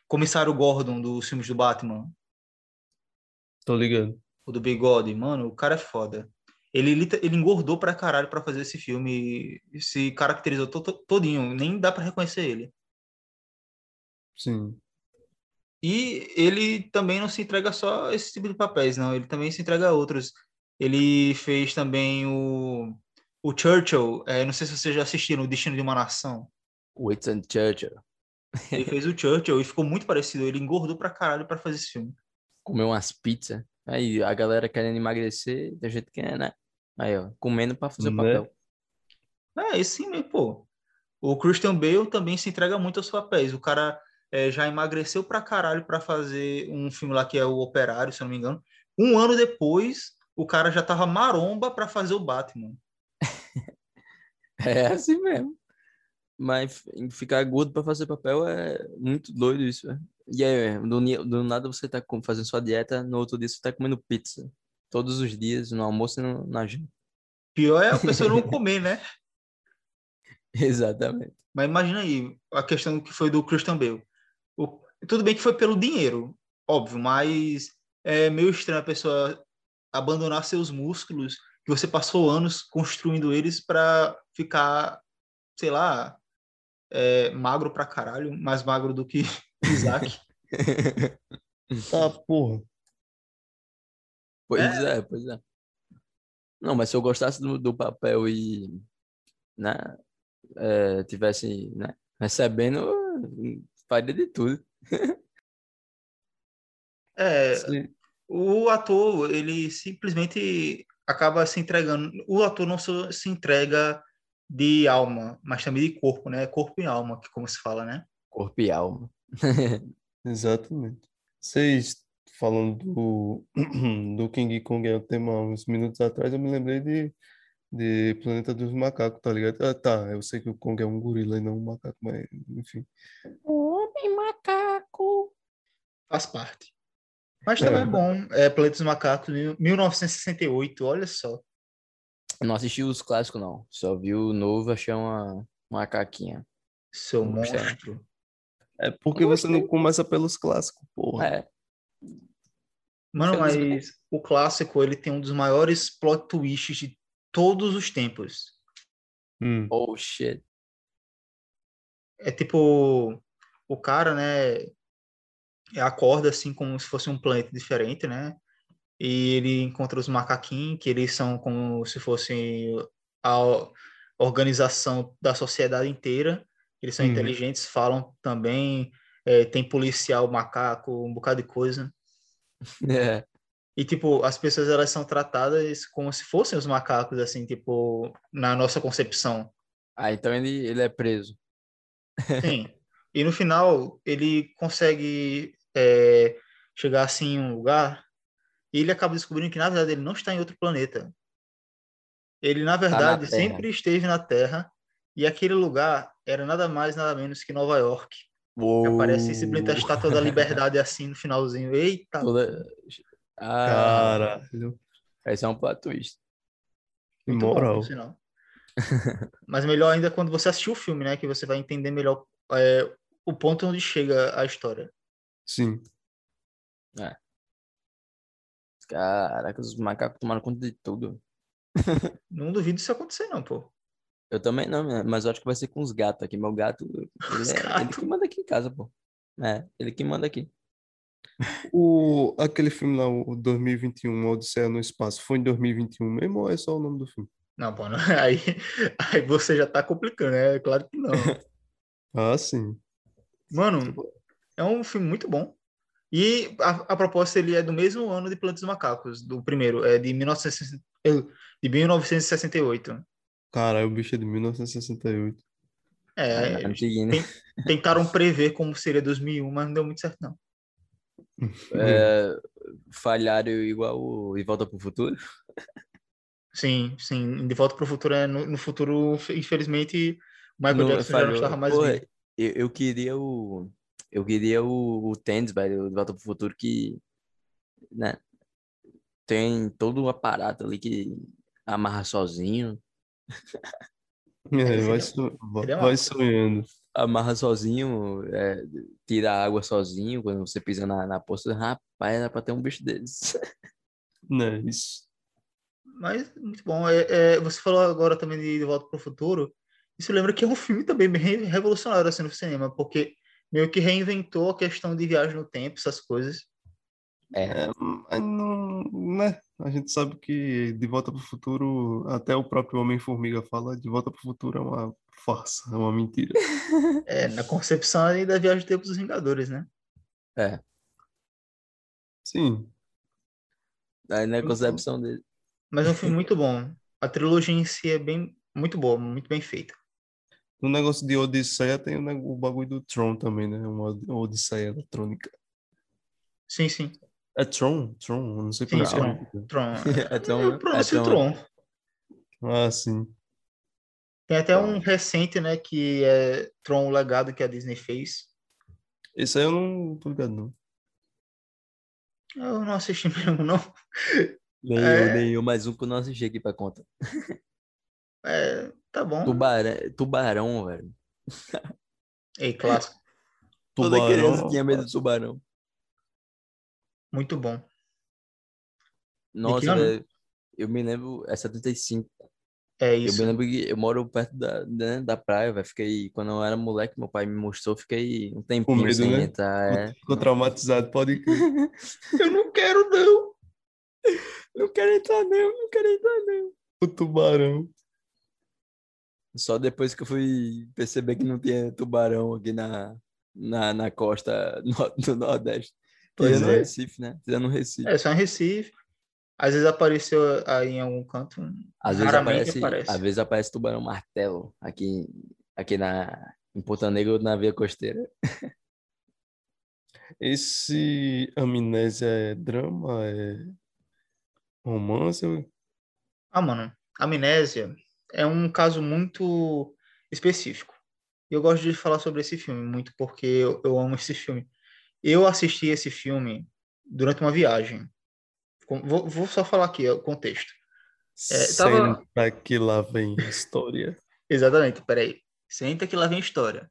Comissário Gordon dos filmes do Batman, Tô ligado. o do Bigode, mano, o cara é foda. Ele, ele engordou pra caralho pra fazer esse filme, e se caracterizou to- to- todinho, nem dá pra reconhecer ele. Sim. E ele também não se entrega só a esse tipo de papéis, não. Ele também se entrega a outros. Ele fez também o, o Churchill. é, não sei se vocês já assistiram O Destino de uma Nação. Winston Churchill. Ele fez o Churchill e ficou muito parecido. Ele engordou pra caralho pra fazer esse filme. Comeu umas pizzas. Aí a galera querendo emagrecer, tem gente que é, né? Aí, ó, comendo pra fazer o Né? papel. É, esse sim, mesmo, pô. O Christian Bale também se entrega muito aos papéis. O cara é, já emagreceu pra caralho pra fazer um filme lá que é o Operário, se eu não me engano. Um ano depois, o cara já tava maromba pra fazer o Batman. É assim mesmo. Mas ficar gordo pra fazer papel é muito doido isso, velho. E aí, do, do nada você tá fazendo sua dieta, no outro dia você tá comendo pizza. Todos os dias, no almoço e no, na janta. Pior é a pessoa não comer, né? Exatamente. Mas imagina aí a questão que foi do Christian Bale. O- tudo bem que foi pelo dinheiro, óbvio, mas é meio estranho a pessoa abandonar seus músculos que você passou anos construindo eles para ficar, sei lá, é, magro pra caralho, mais magro do que Isaac. Tá, porra. Pois é, pois é. Não, mas se eu gostasse do, do papel e, né, é, tivesse, né, recebendo, faria de tudo. É, Sim. o ator, ele simplesmente acaba se entregando. O ator não se entrega de alma, mas também de corpo, né? Corpo e alma, que como se fala, né? Corpo e alma. Exatamente. Vocês falando do, do King Kong é o tema uns minutos atrás, eu me lembrei de, de Planeta dos Macacos, tá ligado? Ah, tá, eu sei que o Kong é um gorila e não um macaco, mas enfim. Homem macaco. Faz parte. Mas também é É. bom. É Planeta dos Macacos, mil- 1968, olha só. Não assisti os clássicos, não. Só vi o novo, achei uma macaquinha. Seu Gostei. monstro. É porque você não começa pelos clássicos, porra. É, Mano, mas o clássico, ele tem um dos maiores plot twists de todos os tempos. Hum, oh shit. É tipo, o cara, né, acorda assim como se fosse um planeta diferente, né? E ele encontra os macaquinhos, que eles são como se fossem a organização da sociedade inteira. Eles são Uhum. inteligentes, falam também, é, tem policial macaco, um bocado de coisa. É. E, tipo, as pessoas, elas são tratadas como se fossem os macacos, assim, tipo, na nossa concepção. Ah, então ele, ele é preso. Sim. E no final, ele consegue é, chegar assim em um lugar e ele acaba descobrindo que, na verdade, ele não está em outro planeta. Ele, na verdade, Terra. sempre esteve na Terra e aquele lugar era nada mais, nada menos que Nova York. Que aparece simplesmente a Estátua da Liberdade assim no finalzinho. Eita! Toda... Ah, Caralho, esse é um plot twist. que Muito bom, moral. sinal. Mas melhor ainda quando você assistir o filme, né? Que você vai entender melhor é, o ponto onde chega a história. Sim. Caraca, os macacos tomaram conta de tudo. Não duvido isso acontecer, não, pô. Eu também não, né? mas eu acho que vai ser com os gatos aqui. Meu gato, ele, Os é, ele gatos. que manda aqui em casa, pô. É, ele que manda aqui. O, aquele filme lá, o 2021, Odisseia no Espaço, foi em 2021 mesmo ou é só o nome do filme? Não, pô, não. Aí, aí você já tá complicando, né? Claro que não. Ah, sim. Mano, é um filme muito bom. E a, a proposta ele é do mesmo ano de Plantas dos Macacos, do primeiro, é de, 1960, eh, de 1968. Caralho, o bicho é de 1968. É, É, antiguinho, né? tentaram prever como seria 2001, mas não deu muito certo, não. É, falharam igual o E Volta pro Futuro. Sim, sim. De Volta para o Futuro, é no, no futuro, infelizmente, o Michael Não, Jackson já não falhou. estava mais vivo. eu, eu queria o. Eu queria o, o tênis, velho, do Volta pro Futuro, que. Né? Tem todo um aparato ali que amarra sozinho. É, vai, so- vai- sonhando. Amarra sozinho, é, tira a água sozinho quando você pisa na, na poça. Rapaz, era pra ter um bicho desses. Né, isso. Mas, muito bom. É, é, você falou agora também de, de Volta para o Futuro. Isso lembra que é um filme também bem revolucionário assim, no cinema, porque meio que reinventou a questão de viagem no tempo, essas coisas. É, É, mas não, né? A gente sabe que De Volta para o Futuro, até o próprio Homem-Formiga fala, De Volta para o Futuro é uma farsa, é uma mentira. É, na concepção aí da viagem do tempo dos Vingadores, né? é. Sim, Aí na concepção dele. Mas é um filme muito bom. A trilogia em si é bem, muito boa, muito bem feita. No negócio de Odisseia tem o, o bagulho do Tron também, né? Uma od- Odisseia eletrônica. Sim, sim. É Tron? Tron? Eu não sei Sim, pronunciar. Tron. É Tron, Eu né? pronuncio É Tron. Tron. Ah, sim. Tem até um recente, né, que é Tron, o legado que a Disney fez. Esse aí eu não tô ligado, não. Eu não assisti mesmo, não. Nenhum, É. nenhum, mais um que eu não assisti aqui pra conta. É, tá bom. Tubarão, tubarão, velho. Ei, clássico. Toda Tubarão. criança tinha medo de tubarão. Muito bom. Nossa, velho. Eu me lembro, é 75. É Eu isso. me lembro que eu moro perto da, né, da praia, velho. Fiquei, quando eu era moleque, meu pai me mostrou, fiquei um tempinho medo, sem né? entrar. É. Ficou traumatizado, pode crer. Eu não quero, não. Não quero entrar, não, não quero entrar, não. O tubarão. Só depois que eu fui perceber que não tinha tubarão aqui na, na, na costa no- do Nordeste. Pois Tirando é. Recife, né? Tirando Recife. É só em Recife. Às vezes apareceu aí em algum canto. Às vezes aparece, aparece. às vezes aparece tubarão martelo aqui, aqui na, em Ponta Negra na Via Costeira. Esse Amnésia é drama? É romance? Ah, mano, amnésia é um caso muito específico. E eu gosto de falar sobre esse filme muito porque eu, eu amo esse filme. Eu assisti esse filme durante uma viagem. Vou, vou só falar aqui o contexto. É, tava- Senta que lá vem história. Exatamente, peraí. Senta que lá vem história.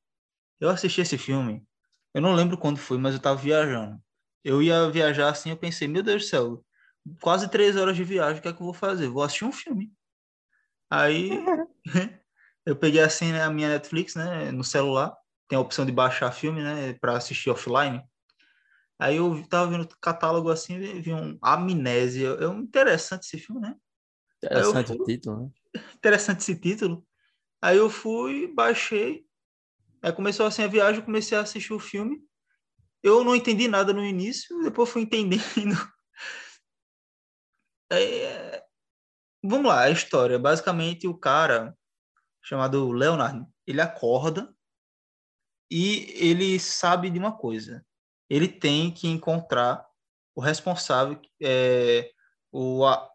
Eu assisti esse filme, eu não lembro quando foi, mas eu tava viajando. Eu ia viajar assim, eu pensei, meu Deus do céu, quase três horas de viagem, o que é que eu vou fazer? Vou assistir um filme. Aí eu peguei assim né, a minha Netflix, né, no celular, tem a opção de baixar filme, né, para assistir offline. Aí eu tava vendo o catálogo assim, vi um Amnésia. É um interessante esse filme, né? Interessante fui- o título, né? interessante esse título. Aí eu fui, baixei. Aí começou assim a viagem, eu comecei a assistir o filme. Eu não entendi nada no início, depois fui entendendo. É, Vamos lá, a história. Basicamente, o cara chamado Leonard, ele acorda e ele sabe de uma coisa. Ele tem que encontrar o responsável, é, o, a-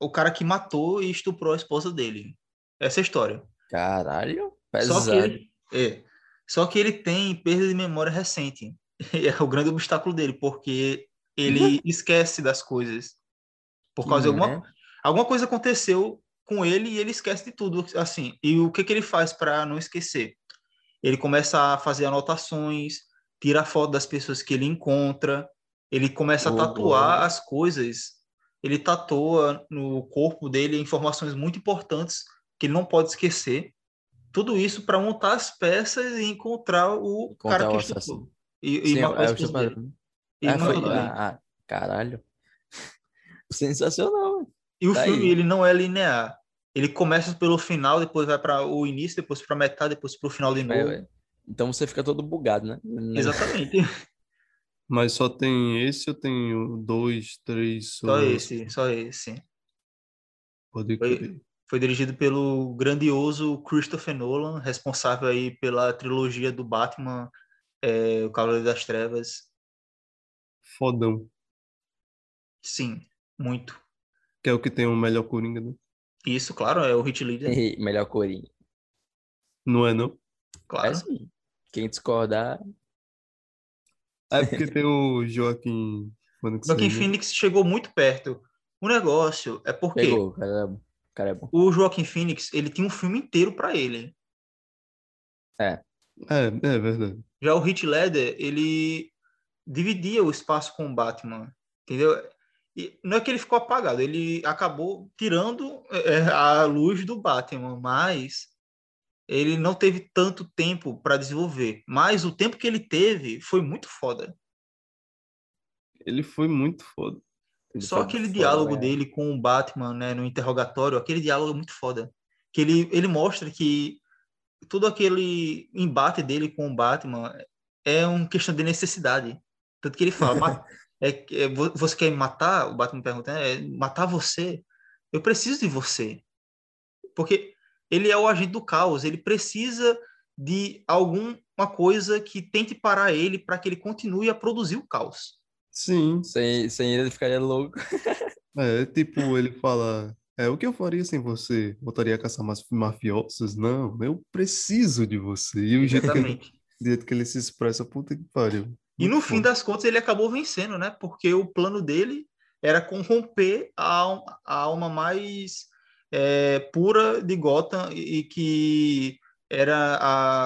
o cara que matou e estuprou a esposa dele. Essa é a história. Caralho, Só que, pesado. ele, é, só que ele tem perda de memória recente. É o grande obstáculo dele, porque ele esquece das coisas. Por causa de alguma. Alguma coisa aconteceu com ele e ele esquece de tudo, assim. E o que, que ele faz para não esquecer? Ele começa a fazer anotações, tira foto das pessoas que ele encontra, ele começa a Oh, tatuar boy. as coisas. Ele tatua no corpo dele informações muito importantes que ele não pode esquecer. Tudo isso para montar as peças e encontrar o cara que o. E, e Sim, a é o esposa estuprador. dele. E Ah, foi. Ah, caralho. Sensacional. velho. E o Tá filme aí. ele não é linear. Ele começa pelo final, depois vai para o início, depois para metade, depois para o final de É, novo. é. Então você fica todo bugado, né? Exatamente. Mas só tem esse, eu tenho dois, três. Só ou- esse, só esse. Pode Foi-. Foi dirigido pelo grandioso Christopher Nolan, responsável aí pela trilogia do Batman, é, o Cavaleiro das Trevas. Fodão. Sim, muito. Que é o que tem o melhor Coringa, né? Isso, claro, é o hit leader, Melhor corinho. Não é, não? claro. É sim. Quem discordar, É porque tem o Joaquim aí, né? Phoenix chegou muito perto. O negócio é porque cara, é- o cara é bom. o Joaquin Phoenix, ele tinha um filme inteiro para ele. É, é verdade. Já o Heath Ledger, ele dividia o espaço com o Batman, entendeu? E não é que ele ficou apagado, ele acabou tirando é, a luz do Batman, mas ele não teve tanto tempo para desenvolver. Mas o tempo que ele teve foi muito foda. Ele foi muito foda. Ele Só aquele foda, diálogo né? dele com o Batman, né, no interrogatório, aquele diálogo é muito foda. Que ele, ele mostra que todo aquele embate dele com o Batman é uma questão de necessidade. Tanto que ele fala, "Ma- é, que- é, vo- você quer me matar? O Batman pergunta, é, matar você? Eu preciso de você. Porque ele é o agente do caos, ele precisa de alguma coisa que tente parar ele para que ele continue a produzir o caos. Sim. Sem, sem ele, ele ficaria louco. É, tipo, ele fala É o que eu faria sem você? Voltaria a caçar mais mafiosos? Não, eu preciso de você. E o jeito que, ele, jeito que ele se expressa, puta que pariu. E no fim das contas ele acabou vencendo, né? Porque o plano dele era corromper a, a alma mais é, pura de Gotham e, e que era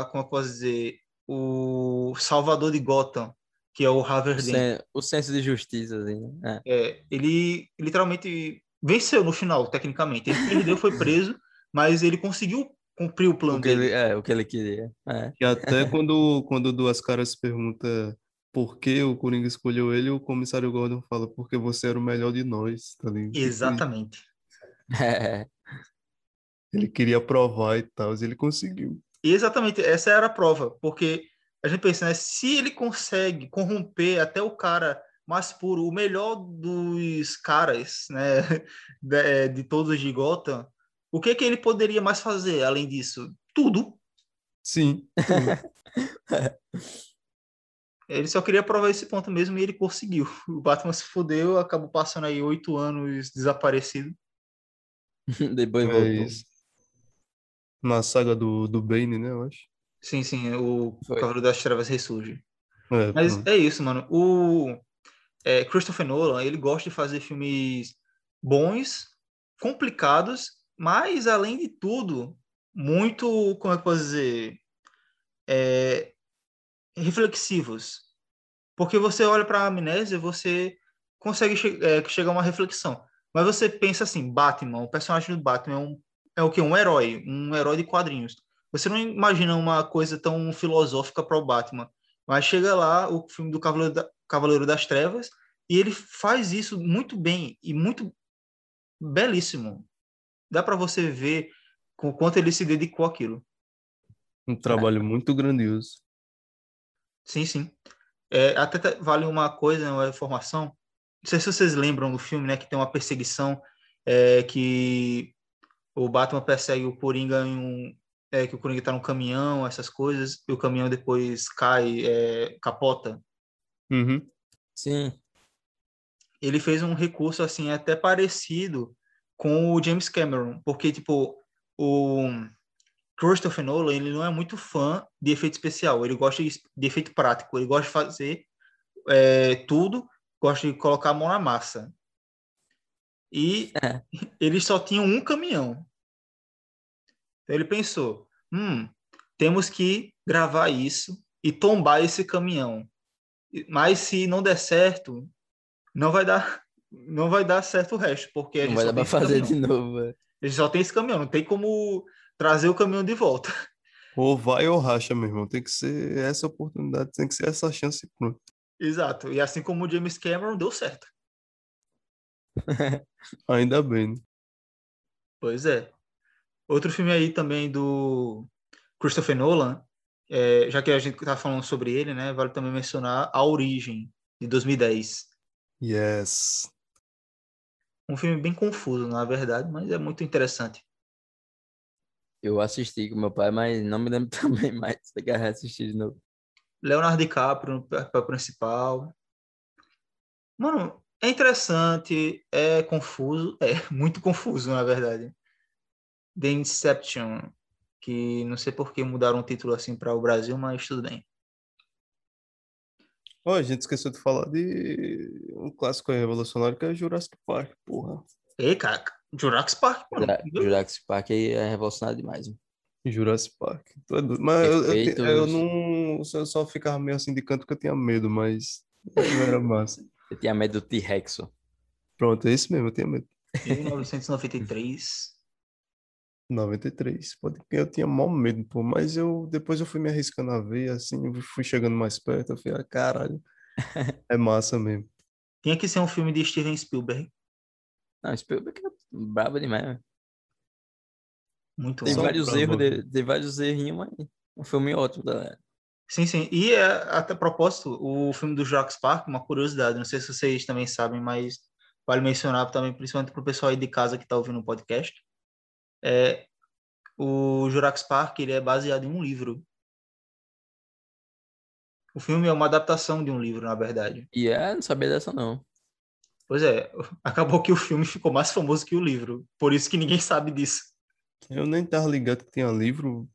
a, como eu posso dizer, o salvador de Gotham, que é o Harvey Dent. o senso de justiça, assim, né? É, ele literalmente venceu no final, tecnicamente. Ele perdeu, foi preso, mas ele conseguiu cumprir o É. plano O que dele. ele, é, o que ele queria. É. E até quando, quando o Duas Caras pergunta por que o Coringa escolheu ele, o comissário Gordon fala, porque você era o melhor de nós, tá ligado? Tipo, Exatamente. É. Ele queria provar e tal, e ele conseguiu. E exatamente, essa era a prova, porque a gente pensa, né, se ele consegue corromper até o cara mais puro, o melhor dos caras, né, de, de todos de Gotham, o que que ele poderia mais fazer além disso? Tudo. Sim. Ele só queria provar esse ponto mesmo e ele conseguiu. O Batman se fudeu, acabou passando aí oito anos desaparecido. Depois É voltou. isso. Na saga do, do Bane, né, eu acho. Sim, sim, o Foi. Cavaleiro das Trevas ressurge. É, Mas pronto. é isso, mano. O é, Christopher Nolan, ele gosta de fazer filmes bons, complicados, mas além de tudo, muito, como é que eu posso dizer, é, reflexivos. Porque você olha para a amnésia, você consegue che é, chegar a uma reflexão. Mas você pensa assim, Batman, o personagem do Batman é, um, é o que? Um herói, um herói de quadrinhos. Você não imagina uma coisa tão filosófica para o Batman. Mas chega lá o filme do Cavaleiro, da, Cavaleiro das Trevas e ele faz isso muito bem e muito belíssimo. Dá para você ver com quanto ele se dedicou àquilo. Um trabalho muito grandioso. Sim, sim. É, até tá- vale uma coisa, uma informação. Não sei se vocês lembram do filme, né? Que tem uma perseguição é, que o Batman persegue o Coringa em um. É, que o Coringa tá num caminhão, essas coisas, e o caminhão depois cai, é, capota. Uhum. Sim. Ele fez um recurso assim até parecido com o James Cameron, porque tipo o Christopher Nolan ele não é muito fã de efeito especial, ele gosta de, de efeito prático, ele gosta de fazer é, tudo, gosta de colocar a mão na massa. E É. eles só tinham um caminhão. Então ele pensou, hum, temos que gravar isso e tombar esse caminhão. Mas se não der certo, não vai dar, não vai dar certo o resto, porque Não vai dar esse fazer caminhão. de novo. é. Gente só tem esse caminhão, não tem como trazer o caminhão de volta. Ou vai ou racha, meu irmão. Tem que ser essa oportunidade, tem que ser essa chance. Pronto. Exato. E assim como o James Cameron deu certo. Ainda bem. né? Pois é. Outro filme aí também do Christopher Nolan, é, já que a gente tá falando sobre ele, né, vale também mencionar A Origem, de 2010. Yes. Um filme bem confuso, na verdade, mas é muito interessante. Eu assisti com meu pai, mas não me lembro também mais. Tem que reassistir de novo. Leonardo DiCaprio no papel principal. Mano, é interessante, é confuso, é muito confuso, na verdade. The Inception, que não sei por que mudaram o título assim para o Brasil, mas tudo bem. Ó, a gente esqueceu de falar de um clássico revolucionário que é Jurassic Park, porra. Ei, cara, Jurassic Park, mano. Jura- Jurassic Park aí é revolucionário demais. mano. Jurassic Park. Mas eu, eu, Efeitos. eu não. Só, só ficava meio assim de canto porque eu tinha medo, mas não era massa. Eu tinha medo do T-Rex. Pronto, é isso mesmo, eu tinha medo. 1993. 93, pode que eu tinha mal medo, pô, mas eu depois eu fui me arriscando a ver, assim, eu fui chegando mais perto, eu falei, ah, caralho, é massa mesmo. Tinha que ser um filme de Steven Spielberg. Não, Spielberg é brabo demais. mano. Muito Tem bom. Vários erros, de, tem vários errinhos, mas um filme ótimo, galera. Sim, sim. E é, até a propósito, o filme do Jurassic Park, uma curiosidade, não sei se vocês também sabem, mas vale mencionar também, principalmente para o pessoal aí de casa que está ouvindo o podcast. É, o Jurassic Park ele é baseado em um livro. O filme é uma adaptação de um livro, na verdade. E é, não sabia dessa não. Pois é, acabou que o filme ficou mais famoso que o livro. Por isso que ninguém sabe disso. Eu nem tava ligado que tinha livro.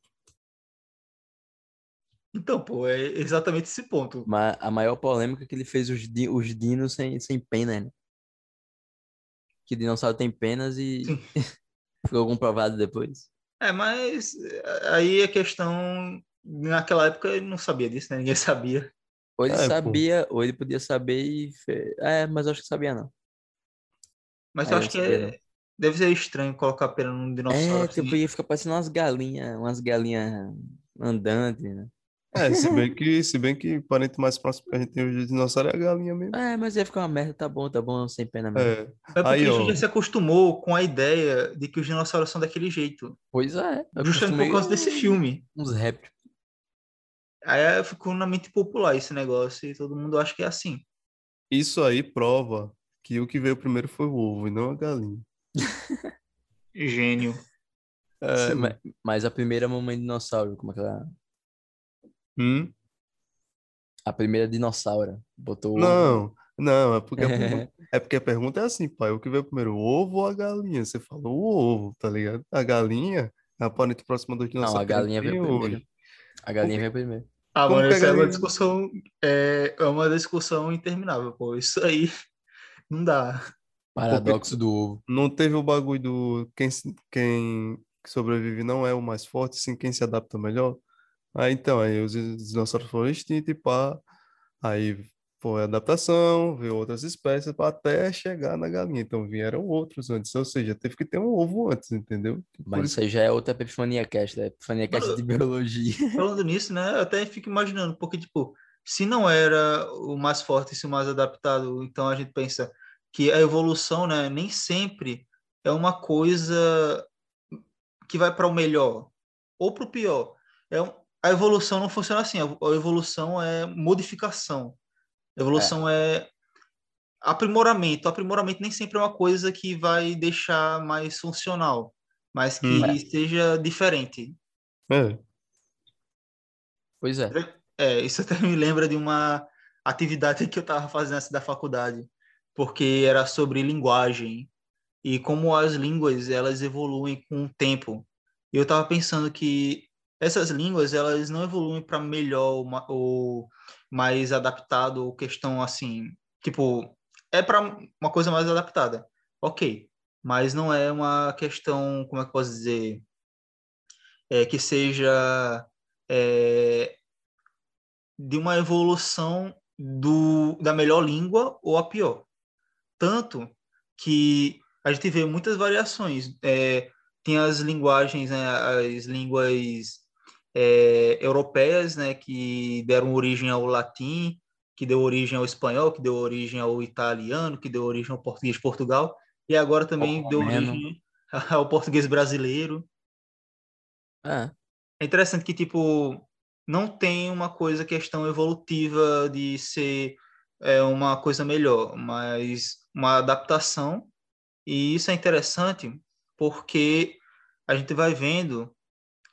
Então, pô, é exatamente esse ponto. Mas a maior polêmica é que ele fez os, di- os dinos sem, sem pena, né? Que dinossauro tem penas e ficou comprovado depois. É, mas eh, aí a questão. Naquela época ele não sabia disso, né? Ninguém sabia. Ou ele É, pô. sabia, ou ele podia saber e. Fe... É, mas eu acho que sabia não. Mas Aí eu acho que é- deve ser estranho colocar pena num dinossauro. É, tipo, assim. ia ficar parecendo umas galinhas, umas galinhas andantes, né? É, se bem que, se bem que o parente mais próximo que a gente tem hoje de dinossauro é a galinha mesmo. É, mas ia ficar uma merda, tá bom, tá bom, sem pena mesmo. É. É porque Aí, a ó. gente já se acostumou com a ideia de que os dinossauros são daquele jeito. Pois é, eu Justamente por causa desse filme. uns répteis. Aí ficou na mente popular esse negócio e todo mundo acha que é assim. Isso aí prova que o que veio primeiro foi o ovo e não a galinha. Gênio. É, Sim. ma- mas a primeira mamãe dinossauro, como é que ela... Hum? A primeira dinossauro botou. Não, não, é porque, a pergunta, é porque a pergunta é assim, pai, o que veio primeiro, o ovo ou a galinha? Você falou o ovo, tá ligado? A galinha é a parente próxima dos Não, dinossauros. a galinha veio primeiro. hoje. A galinha veio primeiro. Ah, Como mano, isso é uma discussão. É, é uma discussão interminável, pô. Isso aí não dá. Paradoxo do ovo. Não teve o bagulho do quem, quem sobrevive não é o mais forte, sim quem se adapta melhor. Aí então, aí os dinossauros foram extintos e pá. Aí foi adaptação, veio outras espécies para até chegar na galinha. Então vieram outros antes, ou seja, teve que ter um ovo antes, entendeu? Mas isso aí já é outra Epifania Cast, é Epifania Cast de biologia. Falando nisso, né? Eu até fico imaginando, porque, tipo, se não era o mais forte, se o mais adaptado, então a gente pensa que a evolução, né, nem sempre é uma coisa que vai para o melhor ou para o pior. É um- a evolução não funciona assim. A a evolução é modificação. A evolução é. aprimoramento. Aprimoramento nem sempre é uma coisa que vai deixar mais funcional, mas que Hum. seja diferente. É. Pois é. É, isso até me lembra de uma atividade que eu estava fazendo antes da faculdade, porque era sobre linguagem e como as línguas elas evoluem com o tempo. E eu estava pensando que essas línguas elas não evoluem para melhor ou mais adaptado ou questão assim, tipo, é para uma coisa mais adaptada. OK, mas não é uma questão, como é que eu posso dizer, é que seja é, de uma evolução do, da melhor língua ou a pior. Tanto que a gente vê muitas variações. É, tem as linguagens, né, as línguas é, europeias, né, que deram origem ao latim, que deu origem ao espanhol, que deu origem ao italiano, que deu origem ao português de Portugal, e agora também deu romeno. origem ao português brasileiro. É. É interessante que, tipo, não tem uma coisa, questão evolutiva de ser é, uma coisa melhor, mas uma adaptação. E isso é interessante porque a gente vai vendo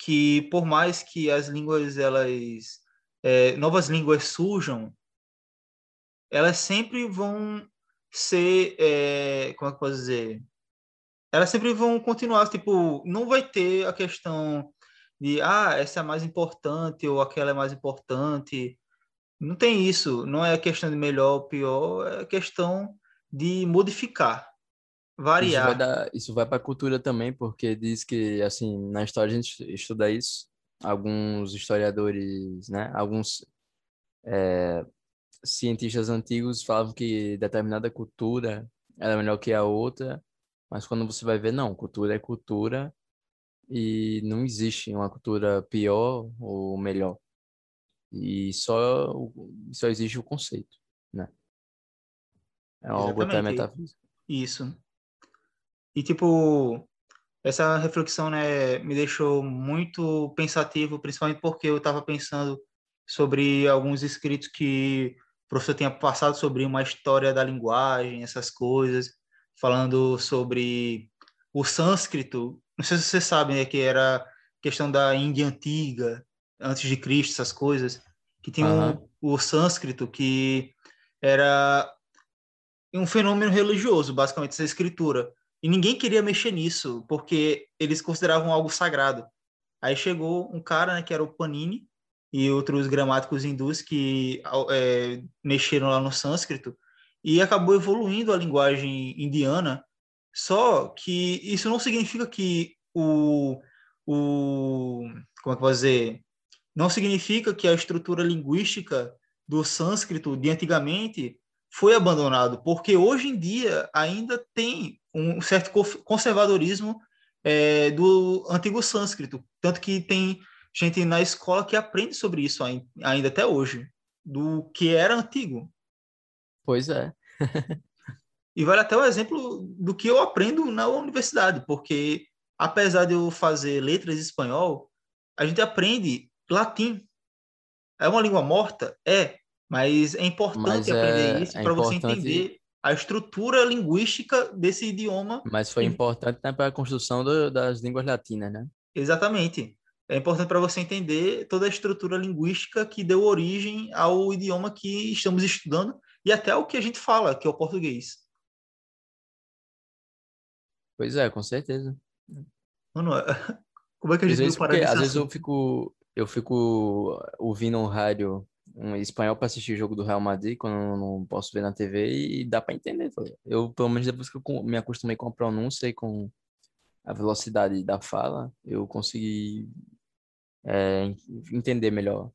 que, por mais que as línguas, elas, é, novas línguas surjam, elas sempre vão ser, é, como é que eu posso dizer? Elas sempre vão continuar, tipo, não vai ter a questão de ah, essa é mais importante ou aquela é mais importante. Não tem isso. Não é questão de melhor ou pior, é questão de modificar, Isso vai variar. dar, isso vai para a cultura também, porque diz que, assim, na história a gente estuda isso. Alguns historiadores, né? Alguns é, cientistas antigos falavam que determinada cultura era melhor que a outra, mas quando você vai ver, não, cultura é cultura e não existe uma cultura pior ou melhor. E só, só existe o conceito, né? É algo até metafísico. Isso. E, tipo, essa reflexão, né, me deixou muito pensativo, principalmente porque eu estava pensando sobre alguns escritos que o professor tinha passado sobre uma história da linguagem, essas coisas, falando sobre o sânscrito. Não sei se vocês sabem, né, que era questão da Índia antiga, antes de Cristo, essas coisas, que tinha um- Aham. o sânscrito que era um fenômeno religioso, basicamente, essa escritura. E ninguém queria mexer nisso, porque eles consideravam algo sagrado. Aí chegou um cara, né, que era o Panini, e outros gramáticos hindus que é, mexeram lá no sânscrito, e acabou evoluindo a linguagem indiana. Só que isso não significa que o, o como é que eu vou dizer? Não significa que a estrutura linguística do sânscrito de antigamente foi abandonado, porque hoje em dia ainda tem um certo conservadorismo é, do antigo sânscrito, tanto que tem gente na escola que aprende sobre isso ainda até hoje, do que era antigo. Pois é. e vale até o exemplo do que eu aprendo na universidade, porque apesar de eu fazer letras em espanhol, a gente aprende latim. É uma língua morta? É, mas é importante mas aprender é, isso é para você entender a estrutura linguística desse idioma. Mas foi importante né, para a construção do, das línguas latinas, né? Exatamente. É importante para você entender toda a estrutura linguística que deu origem ao idioma que estamos estudando e até ao que a gente fala, que é o português. Pois é, com certeza. Mano, como é que a gente às vezes, porque, Às vezes eu fico, eu fico ouvindo um rádio um espanhol para assistir o jogo do Real Madrid quando eu não posso ver na TV e dá para entender. Tá eu, pelo menos depois que eu me acostumei com a pronúncia e com a velocidade da fala, eu consegui é, entender melhor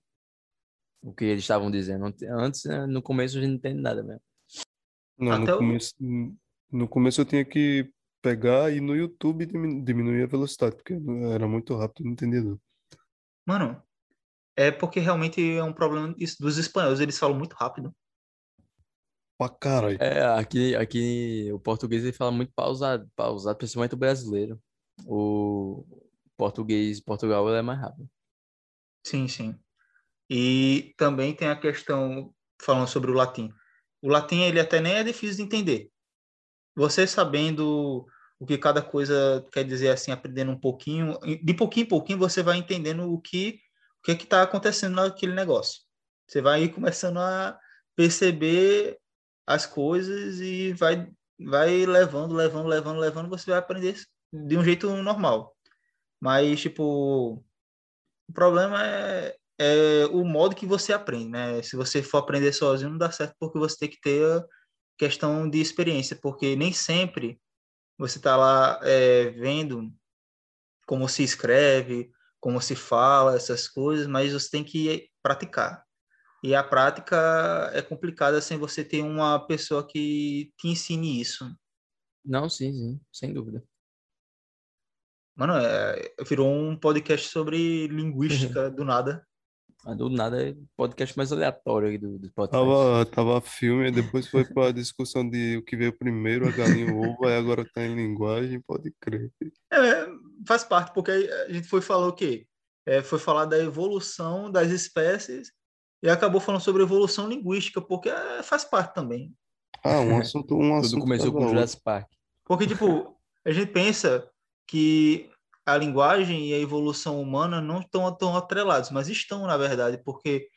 o que eles estavam dizendo. Antes, né, no começo, a gente não entende nada mesmo. Não, no, começo, no começo eu tinha que pegar e no YouTube diminuir a velocidade, porque era muito rápido, não entendia. Mano, é porque realmente é um problema dos espanhóis, eles falam muito rápido. Pra caralho. É, aqui, aqui o português ele fala muito pausado, pausado, principalmente o brasileiro. O português Portugal é mais rápido. Sim, sim. E também tem a questão, falando sobre o latim. O latim, ele até nem é difícil de entender. Você sabendo o que cada coisa quer dizer, assim, aprendendo um pouquinho, de pouquinho em pouquinho você vai entendendo o que que está acontecendo naquele negócio. Você vai começando a perceber as coisas e vai, vai levando, levando, levando, levando, você vai aprender de um jeito normal. Mas, tipo, o problema é, é o modo que você aprende, né? Se você for aprender sozinho, não dá certo porque você tem que ter questão de experiência, porque nem sempre você está lá é, vendo como se escreve, como se fala, essas coisas, mas você tem que praticar. E a prática é complicada sem você ter uma pessoa que te ensine isso. Não, sim, sim, sem dúvida. Mano, é, virou um podcast sobre linguística do nada. Do nada é podcast mais aleatório do, do podcast. Tava, tava filme, depois foi para a discussão de o que veio primeiro, a galinha ovo, aí agora tá em linguagem, pode crer. É, faz parte, porque a gente foi falar o quê? É, foi falar da evolução das espécies e acabou falando sobre evolução linguística, porque é, faz parte também. Ah, um assunto, um assunto. Tudo começou com o Jurassic Park. Porque, tipo, a gente pensa que a linguagem e a evolução humana não estão tão atrelados, mas estão, na verdade, porque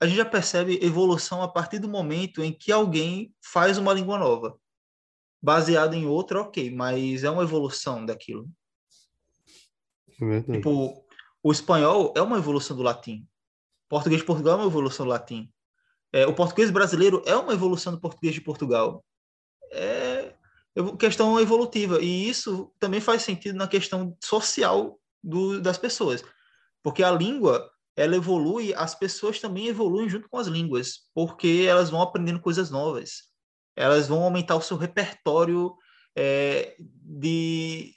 a gente já percebe evolução a partir do momento em que alguém faz uma língua nova. Baseado em outra, ok, mas é uma evolução daquilo. É tipo, o espanhol é uma evolução do latim. O português de Portugal é uma evolução do latim. É, o português brasileiro é uma evolução do português de Portugal. É questão evolutiva. E isso também faz sentido na questão social do, das pessoas. Porque a língua, ela evolui, as pessoas também evoluem junto com as línguas, porque elas vão aprendendo coisas novas. Elas vão aumentar o seu repertório é, de,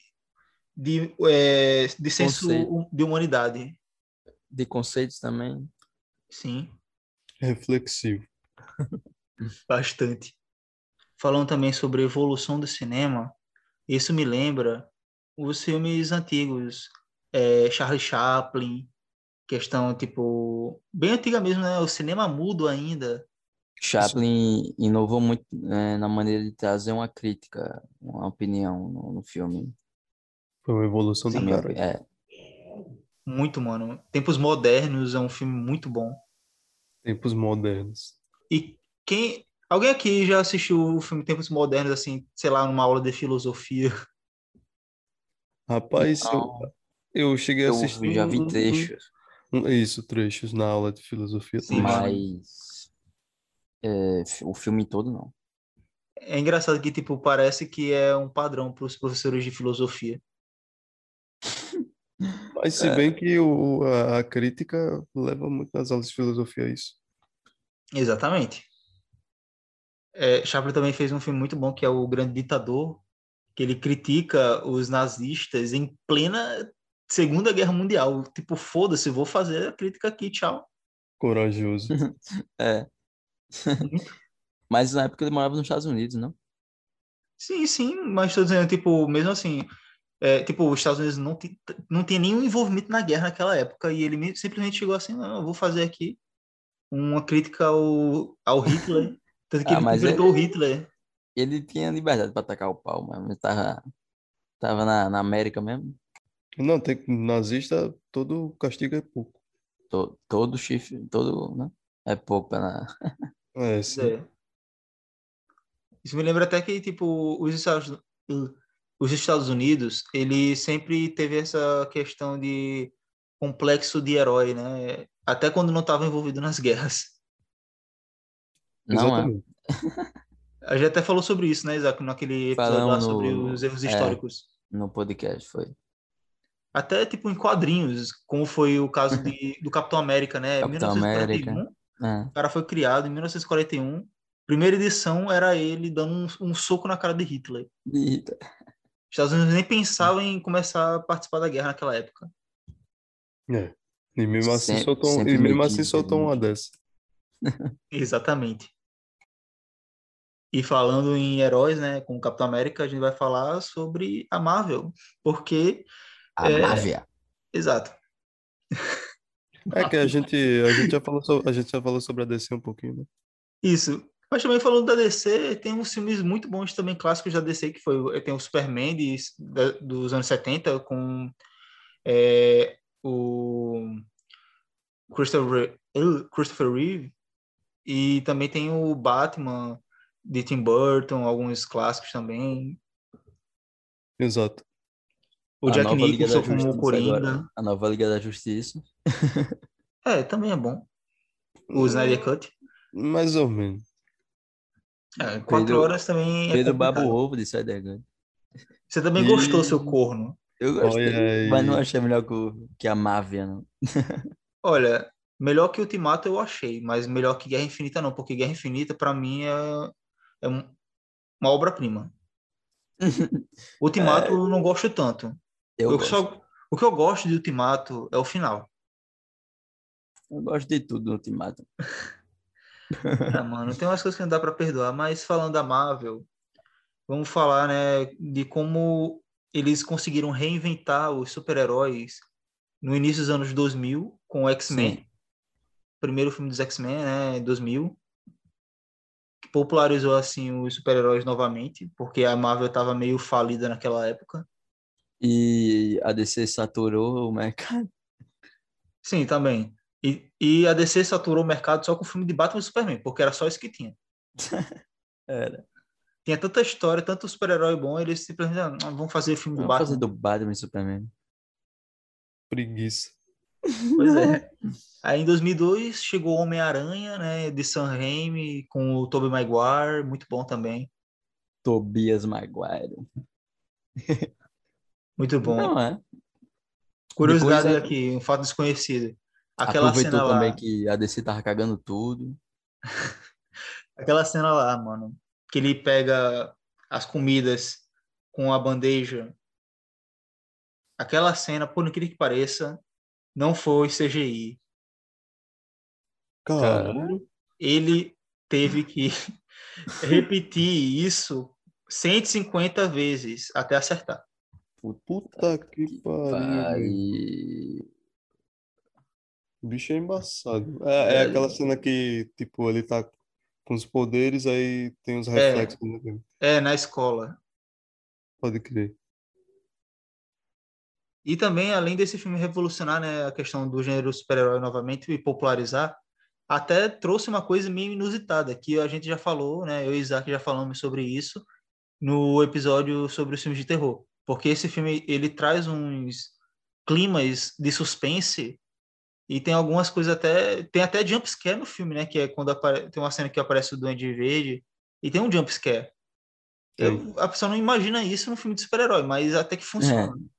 de, é, de senso Conceito. de humanidade. De conceitos também. Sim. Reflexivo. Bastante falando também sobre a evolução do cinema, isso me lembra os filmes antigos, é, Charlie Chaplin, questão tipo bem antiga mesmo, né? O cinema mudo ainda. Chaplin inovou muito né, na maneira de trazer uma crítica, uma opinião no, no filme. Foi uma evolução Sim, do cara. É. Muito, mano. Tempos Modernos é um filme muito bom. Tempos Modernos. E quem Alguém aqui já assistiu o filme Tempos Modernos, assim, sei lá, numa aula de filosofia? Rapaz, eu, eu cheguei a eu assistir já vi trechos, isso, trechos na aula de filosofia Sim, mas é, o filme todo não. É engraçado que, tipo, parece que é um padrão para os professores de filosofia. Mas se É. bem que o, a, a crítica leva muito nas aulas de filosofia a isso. Exatamente. É, Chaplin também fez um filme muito bom que é O Grande Ditador, que ele critica os nazistas em plena Segunda Guerra Mundial. Tipo, foda-se, vou fazer a crítica aqui, tchau. Corajoso. É. Mas na época ele morava nos Estados Unidos, não? Sim, sim, mas estou dizendo, tipo, mesmo assim, é, tipo, os Estados Unidos não, não tinha nenhum envolvimento na guerra naquela época e ele me- simplesmente chegou assim, não, eu vou fazer aqui uma crítica ao, ao Hitler, tanto que Ah, ele mas completou o ele- Hitler. Ele tinha liberdade para atacar o pau, mas ele tava, tava na, na América mesmo. Não, tem nazista, todo castigo é pouco. To- todo chifre, todo, né? É pouco pra na... É, é. Isso me lembra até que, tipo, os Estados, os Estados Unidos, ele sempre teve essa questão de complexo de herói, né? Até quando não estava envolvido nas guerras. Não, é. Exatamente. A gente até falou sobre isso, né, Isaac, naquele episódio lá Falamos sobre no- os erros é. históricos. no podcast foi. Até, tipo, em quadrinhos, como foi o caso de, do Capitão América, né? Capitão 1941, É. o cara foi criado em 1941. Primeira edição era ele dando um, um soco na cara de Hitler. E- Os Estados Unidos nem pensavam em começar a participar da guerra naquela época. É. E mesmo assim Sempre- soltou, sempre e mesmo assim soltou uma dessa. Exatamente. E falando em heróis, né, com o Capitão América, a gente vai falar sobre a Marvel, porque, A É. Marvel. exato, É que a gente, a gente já falou sobre, a gente já falou sobre a DC um pouquinho, né? isso. Mas também falando da DC, tem uns filmes muito bons também clássicos da DC, que foi tem o Superman de, da- dos anos 70 com é, o Christopher, Christopher Reeve e também tem o Batman de Tim Burton, alguns clássicos também. Exato. O A Jack Nicholson como Justiça Coringa. agora. A nova Liga da Justiça. É, também é bom. O Snyder Cut. Mais ou menos. É, quatro Pedro- horas também é Pedro complicado. Babo Ovo de Snyder Cut. Você também E- gostou, seu corno. Eu gostei, Olha mas não achei melhor que, o- que a Marvel, não. Olha, melhor que Ultimato eu achei, mas melhor que Guerra Infinita não, porque Guerra Infinita pra mim é, é um- uma obra-prima. Ultimato eu não gosto tanto. Eu, Eu gosto. só- o que eu gosto de Ultimato é o final. Eu gosto de tudo no Ultimato. Ah, mano, tem umas coisas que não dá pra perdoar, mas falando da Marvel, vamos falar, né, de como eles conseguiram reinventar os super-heróis no início dos anos 2000 com o X-Men. Primeiro filme dos X-Men, né, 2000. Popularizou, assim, os super-heróis novamente, porque a Marvel estava meio falida naquela época. E a DC saturou o mercado. Sim, também. E, e a DC saturou o mercado só com o filme de Batman e Superman, porque era só isso que tinha. Era. Tinha tanta história, tanto super-herói bom, eles simplesmente, ah, vamos fazer filme do Vamos Batman. fazer do Batman e Superman. Preguiça. Pois é. Aí em 2002 chegou Homem-Aranha, né, de Sam Raimi, com o Tobey Maguire, muito bom também. Tobias Maguire. Muito bom. Não, é. Curiosidade Depois, é- aqui, um fato desconhecido. Aquela Aproveitou cena lá, também que a DC tava cagando tudo. aquela cena lá, mano, que ele pega as comidas com a bandeja. Aquela cena, por incrível que pareça, não foi CGI. Caralho. Ele teve que repetir isso 150 vezes até acertar. Puta que pariu. O bicho é embaçado. É, é aquela cena que, tipo, ele tá com os poderes, aí tem os É. reflexos. né? É, na escola. Pode crer. E também, além desse filme revolucionar né, a questão do gênero super-herói novamente e popularizar, até trouxe uma coisa meio inusitada, que a gente já falou, né? Eu e Isaac já falamos sobre isso no episódio sobre os filmes de terror. Porque esse filme, ele traz uns climas de suspense e tem algumas coisas até... Tem até jump scare no filme, né? Que é quando apare... tem uma cena que aparece o Duende Verde e tem um jump scare. Eu, a pessoa não imagina isso no filme de super-herói, mas até que funciona. É.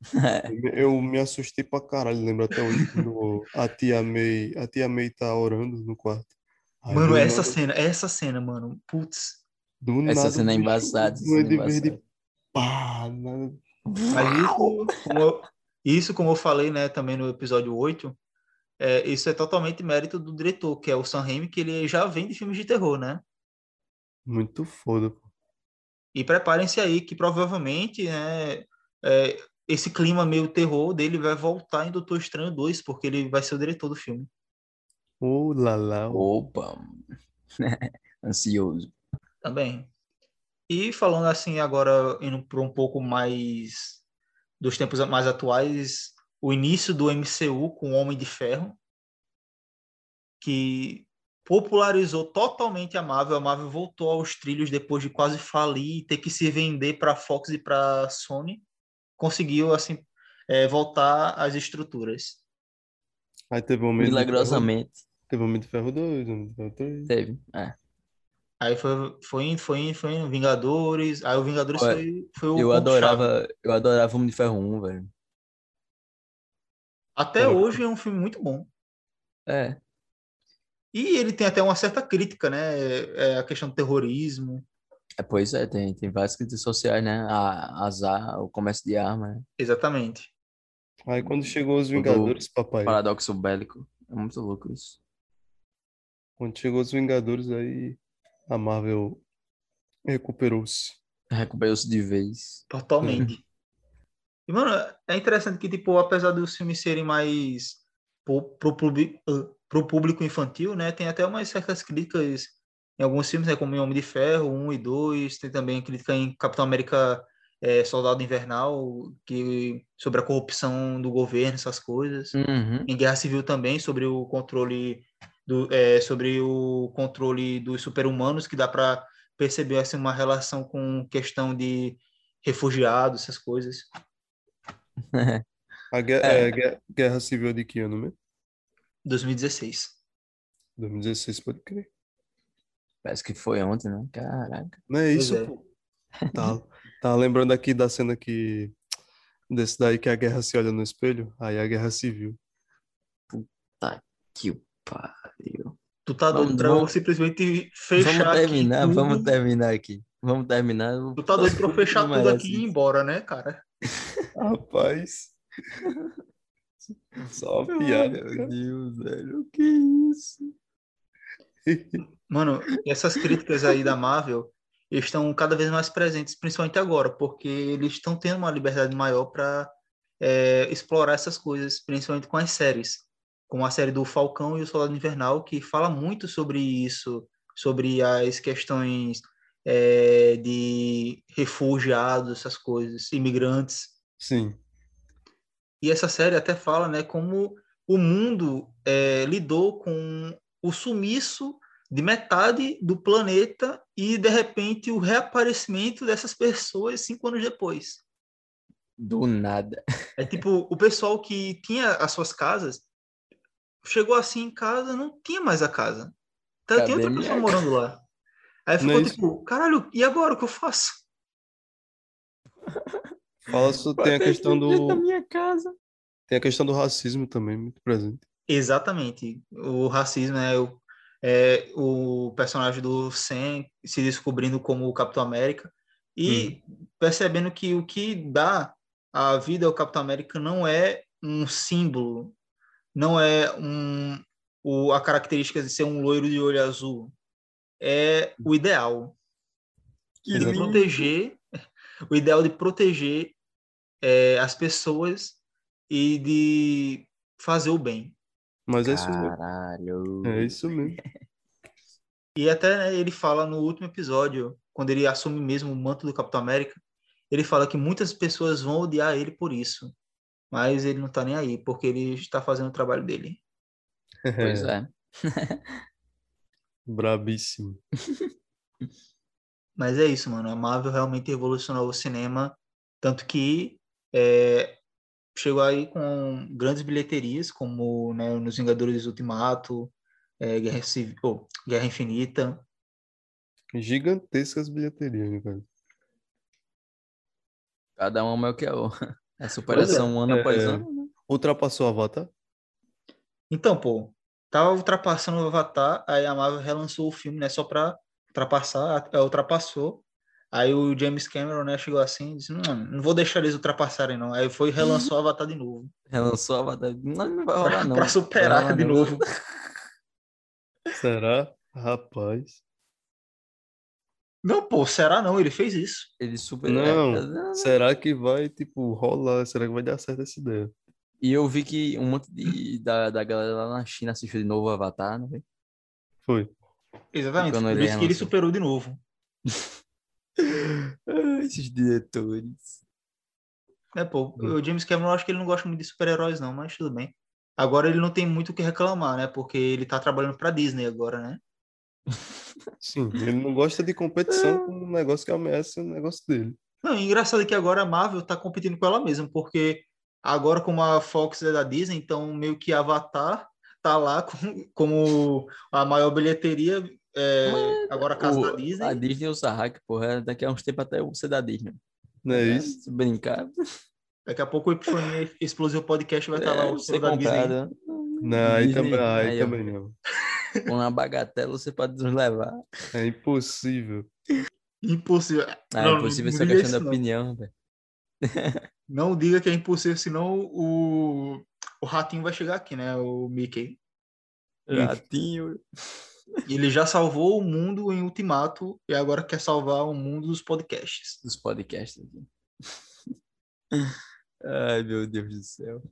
Eu me assustei pra caralho, lembro até hoje quando a tia May, a tia May tá orando no quarto. Aí mano, essa nada... cena, essa cena, mano, putz. Do essa nada, cena é embaçada. Duende verde, pá, nada... Isso como, eu, isso, como eu falei, né, também no episódio 8, é, isso é totalmente mérito do diretor, que é o Sam Raimi, que ele já vem de filmes de terror, né? Muito foda, pô. E preparem-se aí que provavelmente né, é, esse clima meio terror dele vai voltar em Doutor Estranho 2, porque ele vai ser o diretor do filme. Oh, lá, lá. Opa! Ansioso. Também. E falando assim, agora indo para um pouco mais dos tempos mais atuais, o início do MCU com o Homem de Ferro, que popularizou totalmente a Marvel. A Marvel voltou aos trilhos depois de quase falir e ter que se vender para a Fox e para a Sony. Conseguiu assim é, voltar às estruturas. Aí teve um momento Milagrosamente. Teve um momento de Ferro 2, um de Ferro 3. Teve, é. Aí foi, foi, foi, foi Vingadores. Aí o Vingadores Olha, foi, foi o. Eu adorava, eu adorava Homem de Ferro 1, velho. Até hoje é um filme muito bom. É. E ele tem até uma certa crítica, né? É a questão do terrorismo. É, pois é, tem, tem várias críticas sociais, né? A, azar, o comércio de arma. Né? Exatamente. Aí quando chegou os Vingadores, papai. Paradoxo bélico. É muito louco isso. Quando chegou os Vingadores, aí a Marvel recuperou-se. Recuperou-se de vez. Totalmente. e, mano, é interessante que, tipo, apesar dos filmes serem mais pro, pro, para o público infantil, né? Tem até umas certas críticas em alguns filmes, né? Como em Homem de Ferro 1 e 2, tem também crítica em Capitão América é, Soldado Invernal, que sobre a corrupção do governo, essas coisas. Uhum. Em Guerra Civil também, sobre o controle do, é, sobre o controle dos super-humanos, que dá para perceber assim, uma relação com questão de refugiados, essas coisas. a guerra, é. É, guerra Civil de que ano mesmo? 2016. 2016, pode crer. Parece que foi ontem, né? Caraca. Não é isso, é. pô. Tá, tá lembrando aqui da cena que. Desse daí que a guerra se olha no espelho, aí a guerra civil. Puta que pariu. Tu tá doido pra eu simplesmente fechar Vamos terminar, aqui vamos terminar aqui. Vamos terminar. Tu tá doido pra eu fechar tudo aqui e ir embora, né, cara? Rapaz. Só uma piada. Meu Deus, velho. O que é isso? Mano, essas críticas aí da Marvel estão cada vez mais presentes, principalmente agora, porque eles estão tendo uma liberdade maior para é, explorar essas coisas, principalmente com as séries, como a série do Falcão e o Soldado Invernal, que fala muito sobre isso, sobre as questões é, de refugiados, essas coisas, imigrantes. Sim. E essa série até fala, né, como o mundo é, lidou com o sumiço de metade do planeta e de repente o reaparecimento dessas pessoas cinco anos depois. Do nada. É tipo o pessoal que tinha as suas casas chegou assim em casa, não tinha mais a casa. Então, tinha outra pessoa morando lá. Aí ficou Mas... tipo, caralho, e agora o que eu faço? Fala só tem a questão do. Da minha casa. Tem a questão do racismo também, muito presente. Exatamente. O racismo é o, é o personagem do Sam se descobrindo como o Capitão América e hum. percebendo que o que dá a vida ao Capitão América não é um símbolo, não é um, o, a característica de ser um loiro de olho azul. É o ideal. de proteger, o ideal de proteger é, as pessoas e de fazer o bem. Mas é isso mesmo. É isso mesmo. E até né, ele fala no último episódio, quando ele assume mesmo o manto do Capitão América, ele fala que muitas pessoas vão odiar ele por isso. Mas ele não tá nem aí, porque ele está fazendo o trabalho dele. Pois é. Brabíssimo. Mas é isso, mano. A Marvel realmente revolucionou o cinema, tanto que é, chegou aí com grandes bilheterias, como né, nos Vingadores Ultimato, é, Guerra, Civil, oh, Guerra Infinita. Gigantescas bilheterias, né, cara? Cada um é maior que a outra. É superação ano É, após é. ano, né? Ultrapassou o Avatar? Então, pô, tava ultrapassando o Avatar, aí a Marvel relançou o filme, né, só pra ultrapassar, é, ultrapassou. Aí o James Cameron, né, chegou assim e disse, não, não vou deixar eles ultrapassarem, não. Aí foi e relançou o Avatar de novo. Relançou a Avatar. Não, não vai rolar, Pra, não. pra superar rolar, de não. novo. Será? Rapaz. Não, pô, será não? Ele fez isso. Ele super. Não. é, Será que vai, tipo, rolar? Será que vai dar certo essa ideia? E eu vi que um monte de, da, da galera lá na China assistiu de novo o Avatar, né? Foi. Exatamente. Quando Por ele isso que ele superou de novo. Esses diretores. É, pô, Hum. o James Cameron, eu acho que ele não gosta muito de super-heróis, não, mas tudo bem. Agora ele não tem muito o que reclamar, né? Porque ele tá trabalhando pra Disney agora, né? Sim, ele não gosta de competição com um negócio que ameaça o negócio dele. Não, e engraçado é que agora a Marvel tá competindo com ela mesma, porque agora, como a Fox é da Disney, então meio que Avatar tá lá com- como a maior bilheteria, é, agora a casa O- da A Disney. Disney e o Sarrak, porra, daqui a uns tempos até eu vou ser da Disney. Não é isso? Se brincar, Daqui a pouco o Epifania Explosivo Podcast vai estar lá é, o ser da Disney. comprado. Não, aí Disney, também, aí aí, também não. Com uma bagatela você pode nos levar. É impossível. Impossível. Ah, Não, é possível não essa questão isso, da opinião, velho. Não diga que é impossível, senão o, o ratinho vai chegar aqui, né? O Mickey. Ratinho. Ele já salvou o mundo em Ultimato e agora quer salvar o mundo dos podcasts. dos podcasts. Ai, meu Deus do céu.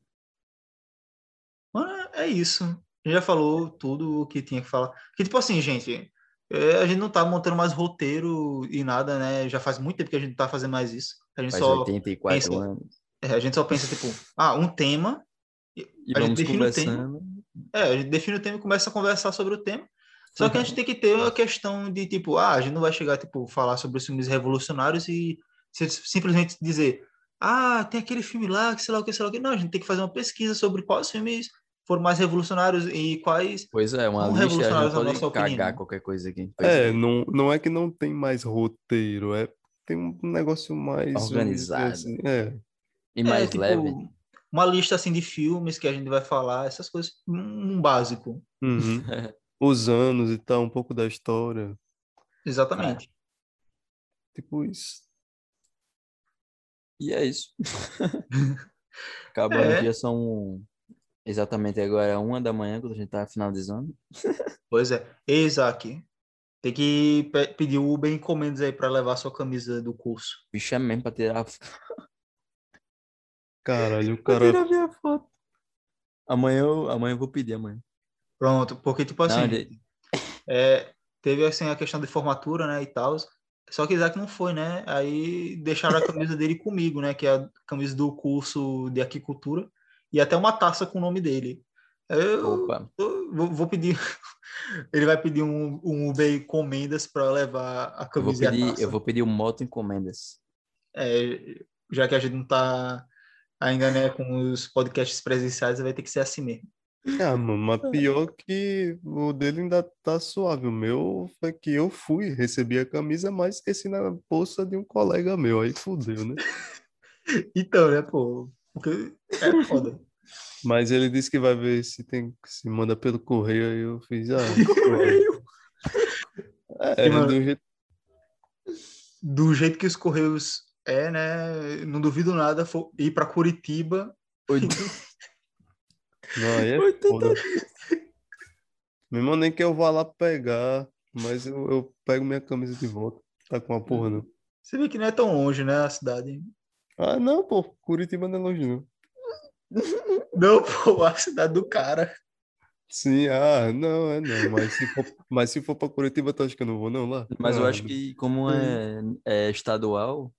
Mano, é isso. A gente já falou tudo o que tinha que falar. Que tipo assim, gente, é, a gente não tá montando mais roteiro e nada, né? Já faz muito tempo que a gente não tá fazendo mais isso. A gente, Faz só, 84 pensa- anos. é, a gente só pensa, tipo, ah, um tema. E a gente vamos define o tema. conversando. É, a gente define o tema e começa a conversar sobre o tema. Só que a gente tem que ter a questão de, tipo, ah, a gente não vai chegar, tipo, falar sobre os filmes revolucionários e si- simplesmente dizer, ah, tem aquele filme lá, que sei lá o que, sei lá o que. Não, a gente tem que fazer uma pesquisa sobre quais filmes foram mais revolucionários e quais. Pois é, uma lista, a gente revolucionários pode cagar opinião. qualquer coisa aqui. É, não, não é que não tem mais roteiro, é tem um negócio mais Organizado. assim, é, E é, mais tipo, leve. Uma lista, assim, de filmes que a gente vai falar, essas coisas, um, um básico. uhum. Os anos e tal, um pouco da história, Exatamente. tipo isso. E é isso. Acabando É. aqui, são exatamente agora uma da manhã, quando a gente tá finalizando. Pois é. Ei, Isaac, tem que pe- pedir o Uber Encomendas aí para levar sua camisa do curso. Bicho é mesmo pra tirar, Caralho, o cara tirar minha foto. Amanhã eu, amanhã eu vou pedir, amanhã. Pronto, porque, tipo assim, Não, é, teve assim a questão de formatura, né, e tal. Só que Isaac não foi, né? Aí deixaram a camisa dele comigo, né? Que é a camisa do curso de aquicultura e até uma taça com o nome dele. Eu, Opa, eu vou, vou pedir. Ele vai pedir um, um Uber encomendas para levar a eu vou camisa e a pedir, eu vou pedir um moto encomendas. É, já que a gente não tá ainda, né, com os podcasts presenciais, vai ter que ser assim mesmo. Ah, mano, mas pior que o dele ainda tá suave. O meu foi que eu fui, recebi a camisa, mas esqueci na bolsa de um colega meu. Aí fudeu, né? Então, né, pô, é foda. Mas ele disse que vai ver se tem, se manda pelo correio. Aí eu fiz, ah, é, E, mano, do jeito do jeito que os Correios é, né? Não duvido nada ir para Curitiba. Não, aí é 80 foda. Mesmo nem que eu vá lá pegar, mas eu, eu pego minha camisa de volta. Tá com uma porra, não. Você vê que não é tão longe, né? A cidade. Ah, não, pô. Curitiba não é longe, não. Não, pô, a cidade do cara. Sim, ah, não, é não. Mas se for, mas se for pra Curitiba, tu acha que eu não vou, não, lá? Mas eu Ah, acho que como é, é estadual,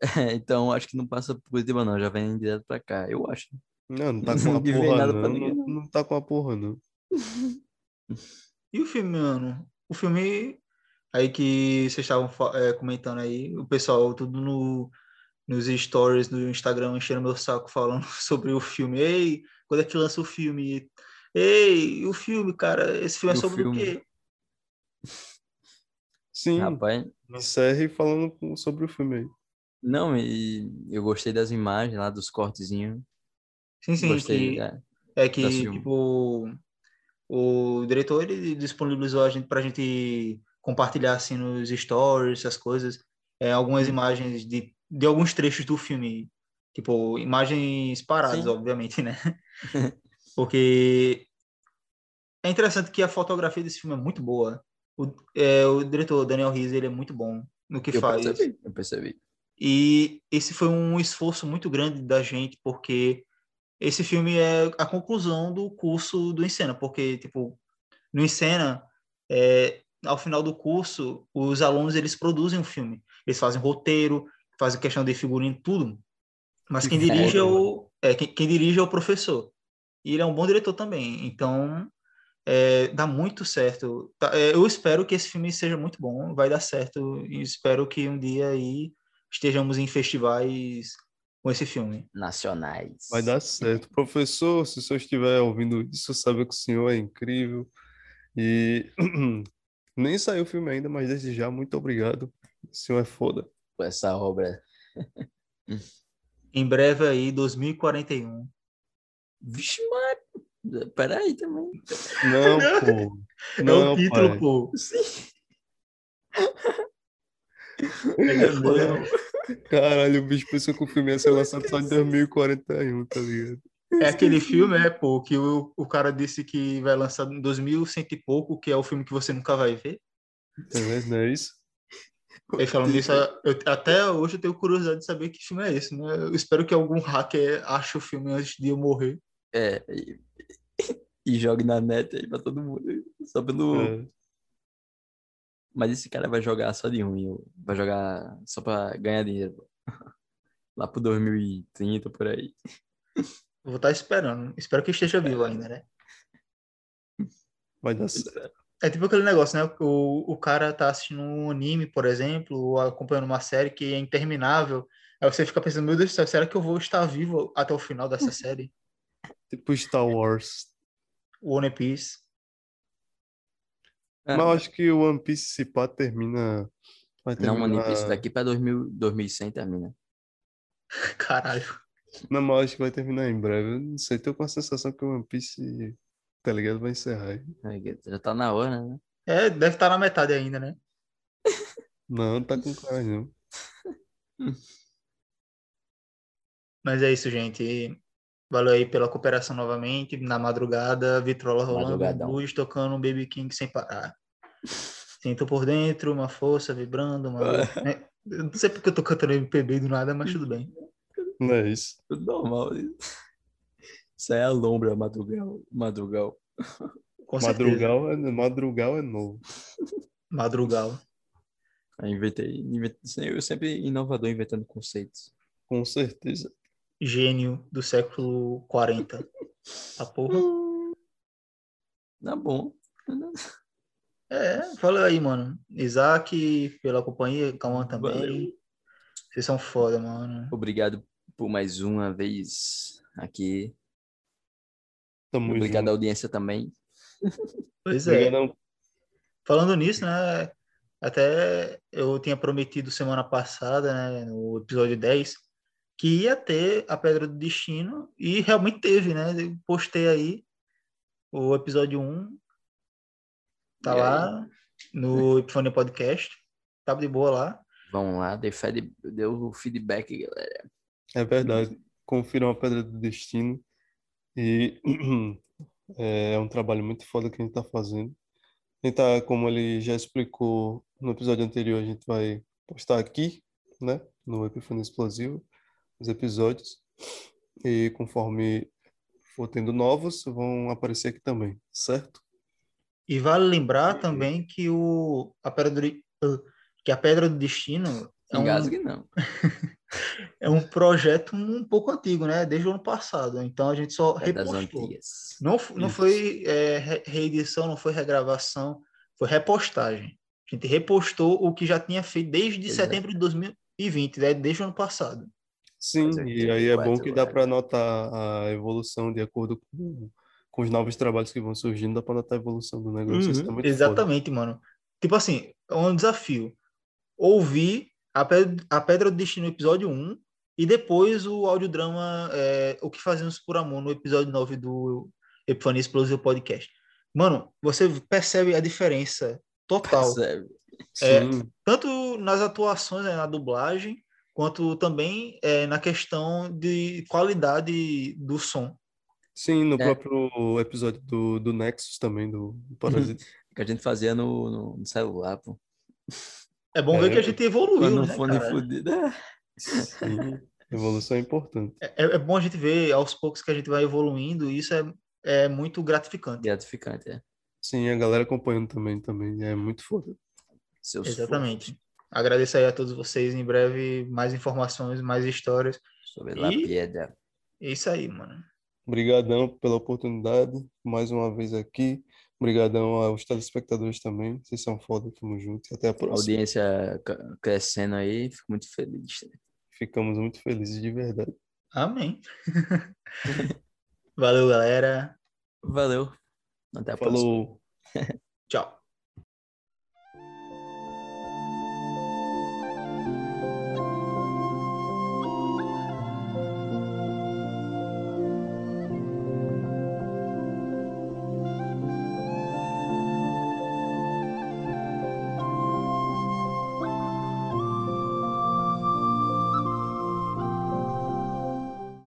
então acho que não passa por Curitiba não, já vem direto pra cá, eu acho. Não, não tá com uma porra, não. Não, não tá com uma porra, não. E o filme, mano? O filme aí que vocês estavam é, comentando aí, o pessoal tudo no, nos stories do Instagram enchendo meu saco falando sobre o filme. Ei, quando é que lança o filme? Ei, e o filme, cara? Esse filme é o sobre filme? o quê? Sim, Rapaz, encerre falando sobre o filme aí. não, e eu gostei das imagens lá, dos cortezinhos. Sim, sim, Gostei, que né? é que tipo o diretor ele disponibilizou a gente pra gente compartilhar assim nos stories, essas coisas, é, algumas Hum. imagens de, de alguns trechos do filme, tipo imagens paradas, Sim. obviamente, né? Porque é interessante que a fotografia desse filme é muito boa. O, é, o diretor Daniel Riz, ele é muito bom no que Eu faz. percebi, eu percebi. E esse foi um esforço muito grande da gente, porque esse filme é a conclusão do curso do Encena, porque, tipo, no Encena, é, ao final do curso, os alunos, eles produzem um filme. Eles fazem roteiro, fazem questão de figurino, tudo. Mas Que quem dirige é o, é, quem, quem dirige é o professor. E ele é um bom diretor também. Então, é, dá muito certo. Tá, é, eu espero que esse filme seja muito bom, vai dar certo. E espero que um dia aí estejamos em festivais com esse filme. Nacionais. Vai dar certo. Professor, se o senhor estiver ouvindo isso, sabe que o senhor é incrível. E nem saiu o filme ainda, mas desde já, muito obrigado. O senhor é foda. por essa obra. Em breve aí, 2041. Vixe, mano. Peraí também. Não, pô. Não, é o título, pai. pô. Sim. É mesmo. Caralho, o bicho pensou que o filme ia ser lançado só em 2041, tá ligado? É aquele filme, é, pô, que o, o cara disse que vai lançar em 2100 e pouco, que é o filme que você nunca vai ver. Tá vendo? Não é isso? Aí falando nisso, eu, até hoje eu tenho curiosidade de saber que filme é esse, né? Eu espero que algum hacker ache o filme antes de eu morrer. É, e, e jogue na net aí pra todo mundo. Só pelo. É. Mas esse cara vai jogar só de ruim. Vai jogar só pra ganhar dinheiro. Lá pro 2030, por aí. Vou estar esperando. Espero que esteja vivo ainda, né? Vai dar certo. É tipo aquele negócio, né? O, o cara tá assistindo um anime, por exemplo, ou acompanhando uma série que é interminável. Aí você fica pensando, meu Deus do céu, será que eu vou estar vivo até o final dessa série? Tipo Star Wars. One Piece. É, Mas eu acho que o One Piece, se pá, termina. Vai não, mano, terminar... isso daqui pra 2000, 2100 termina. Caralho. Não, mas eu acho que vai terminar em breve. Eu não sei, tô com a sensação que o One Piece, tá ligado? Vai encerrar. aí. É, Já tá na hora, né? É, deve estar na metade ainda, né? Não, tá com cara não. Mas é isso, gente. Valeu aí pela cooperação novamente. Na madrugada, vitrola rolando, luz tocando um Baby King sem parar. Sinto por dentro uma força vibrando, uma... né? Eu não sei porque eu tô cantando MPB do nada, mas tudo bem. Não é isso. Tudo normal. Isso aí é a lombra, madrugal. Madrugal. Com certeza. Madrugal é, madrugal é novo. Madrugal. Aí inventei, inventei. Eu sempre inovador inventando conceitos. Com certeza. Gênio do século 40. A porra. Tá bom. É, valeu aí, mano. Isaac, pela companhia, Calma também. Valeu. Vocês são foda, mano. Obrigado por mais uma vez aqui. Tamo Obrigado à junto. audiência também. Pois é. Obrigadão. Falando nisso, né? Até eu tinha prometido semana passada, né, no episódio 10, que ia ter a Pedra do Destino, e realmente teve, né? Eu postei aí o episódio 1, tá E lá no Epifania Podcast, tava de boa lá. Vamos lá, deu o feedback, galera. É verdade. Confiram a Pedra do Destino. E é um trabalho muito foda que a gente tá fazendo. A gente tá, como ele já explicou no episódio anterior, a gente vai postar aqui, né? No Epifania Explosivo, os episódios. E conforme for tendo novos, vão aparecer aqui também, certo? E vale lembrar também que, o, a pedra do, que a Pedra do Destino é um, Engasgue não. é um projeto um pouco antigo, né? Desde o ano passado. Então a gente só É repostou. Não, não Isso. foi é, re- reedição, não foi regravação, foi repostagem. A gente repostou o que já tinha feito desde é. setembro de 2020, né? Desde o ano passado. Sim, Fazer e aí é bom 84 que dá para notar a evolução de acordo com, com os novos trabalhos que vão surgindo, dá para notar a evolução do negócio. É muito foda. Exatamente, mano. Tipo assim, é um desafio. Ouvir a Pedra, a Pedra do Destino, episódio 1, e depois o audiodrama é, O que Fazemos por Amor, no episódio 9 do Epifania Explosive Podcast. Mano, você percebe a diferença total. Percebe? É, tanto nas atuações, né, na dublagem, quanto também é, na questão de qualidade do som. sim, no É. próprio episódio do, do Nexus também, do, do Parasita. Que a gente fazia no, no- no celular, pô. É bom É, ver que a gente evoluiu, Quando né, fone cara? fudido. é. Sim, evolução é importante. É, é bom a gente ver aos poucos que a gente vai evoluindo, e isso é, é muito gratificante. Gratificante, é. Sim, a galera acompanhando também, também é muito foda. Seus Exatamente. Agradeço aí a todos vocês. Em breve, mais informações, mais histórias. Sobre La E- Piedra. É isso aí, mano. Obrigadão pela oportunidade, mais uma vez aqui. Obrigadão aos telespectadores também. Vocês são foda, tamo junto. Até a próxima. Audiência ca- crescendo aí, fico muito feliz. Ficamos muito felizes de verdade. Amém. Valeu, galera. Valeu. Até a próxima. Falou. Tchau.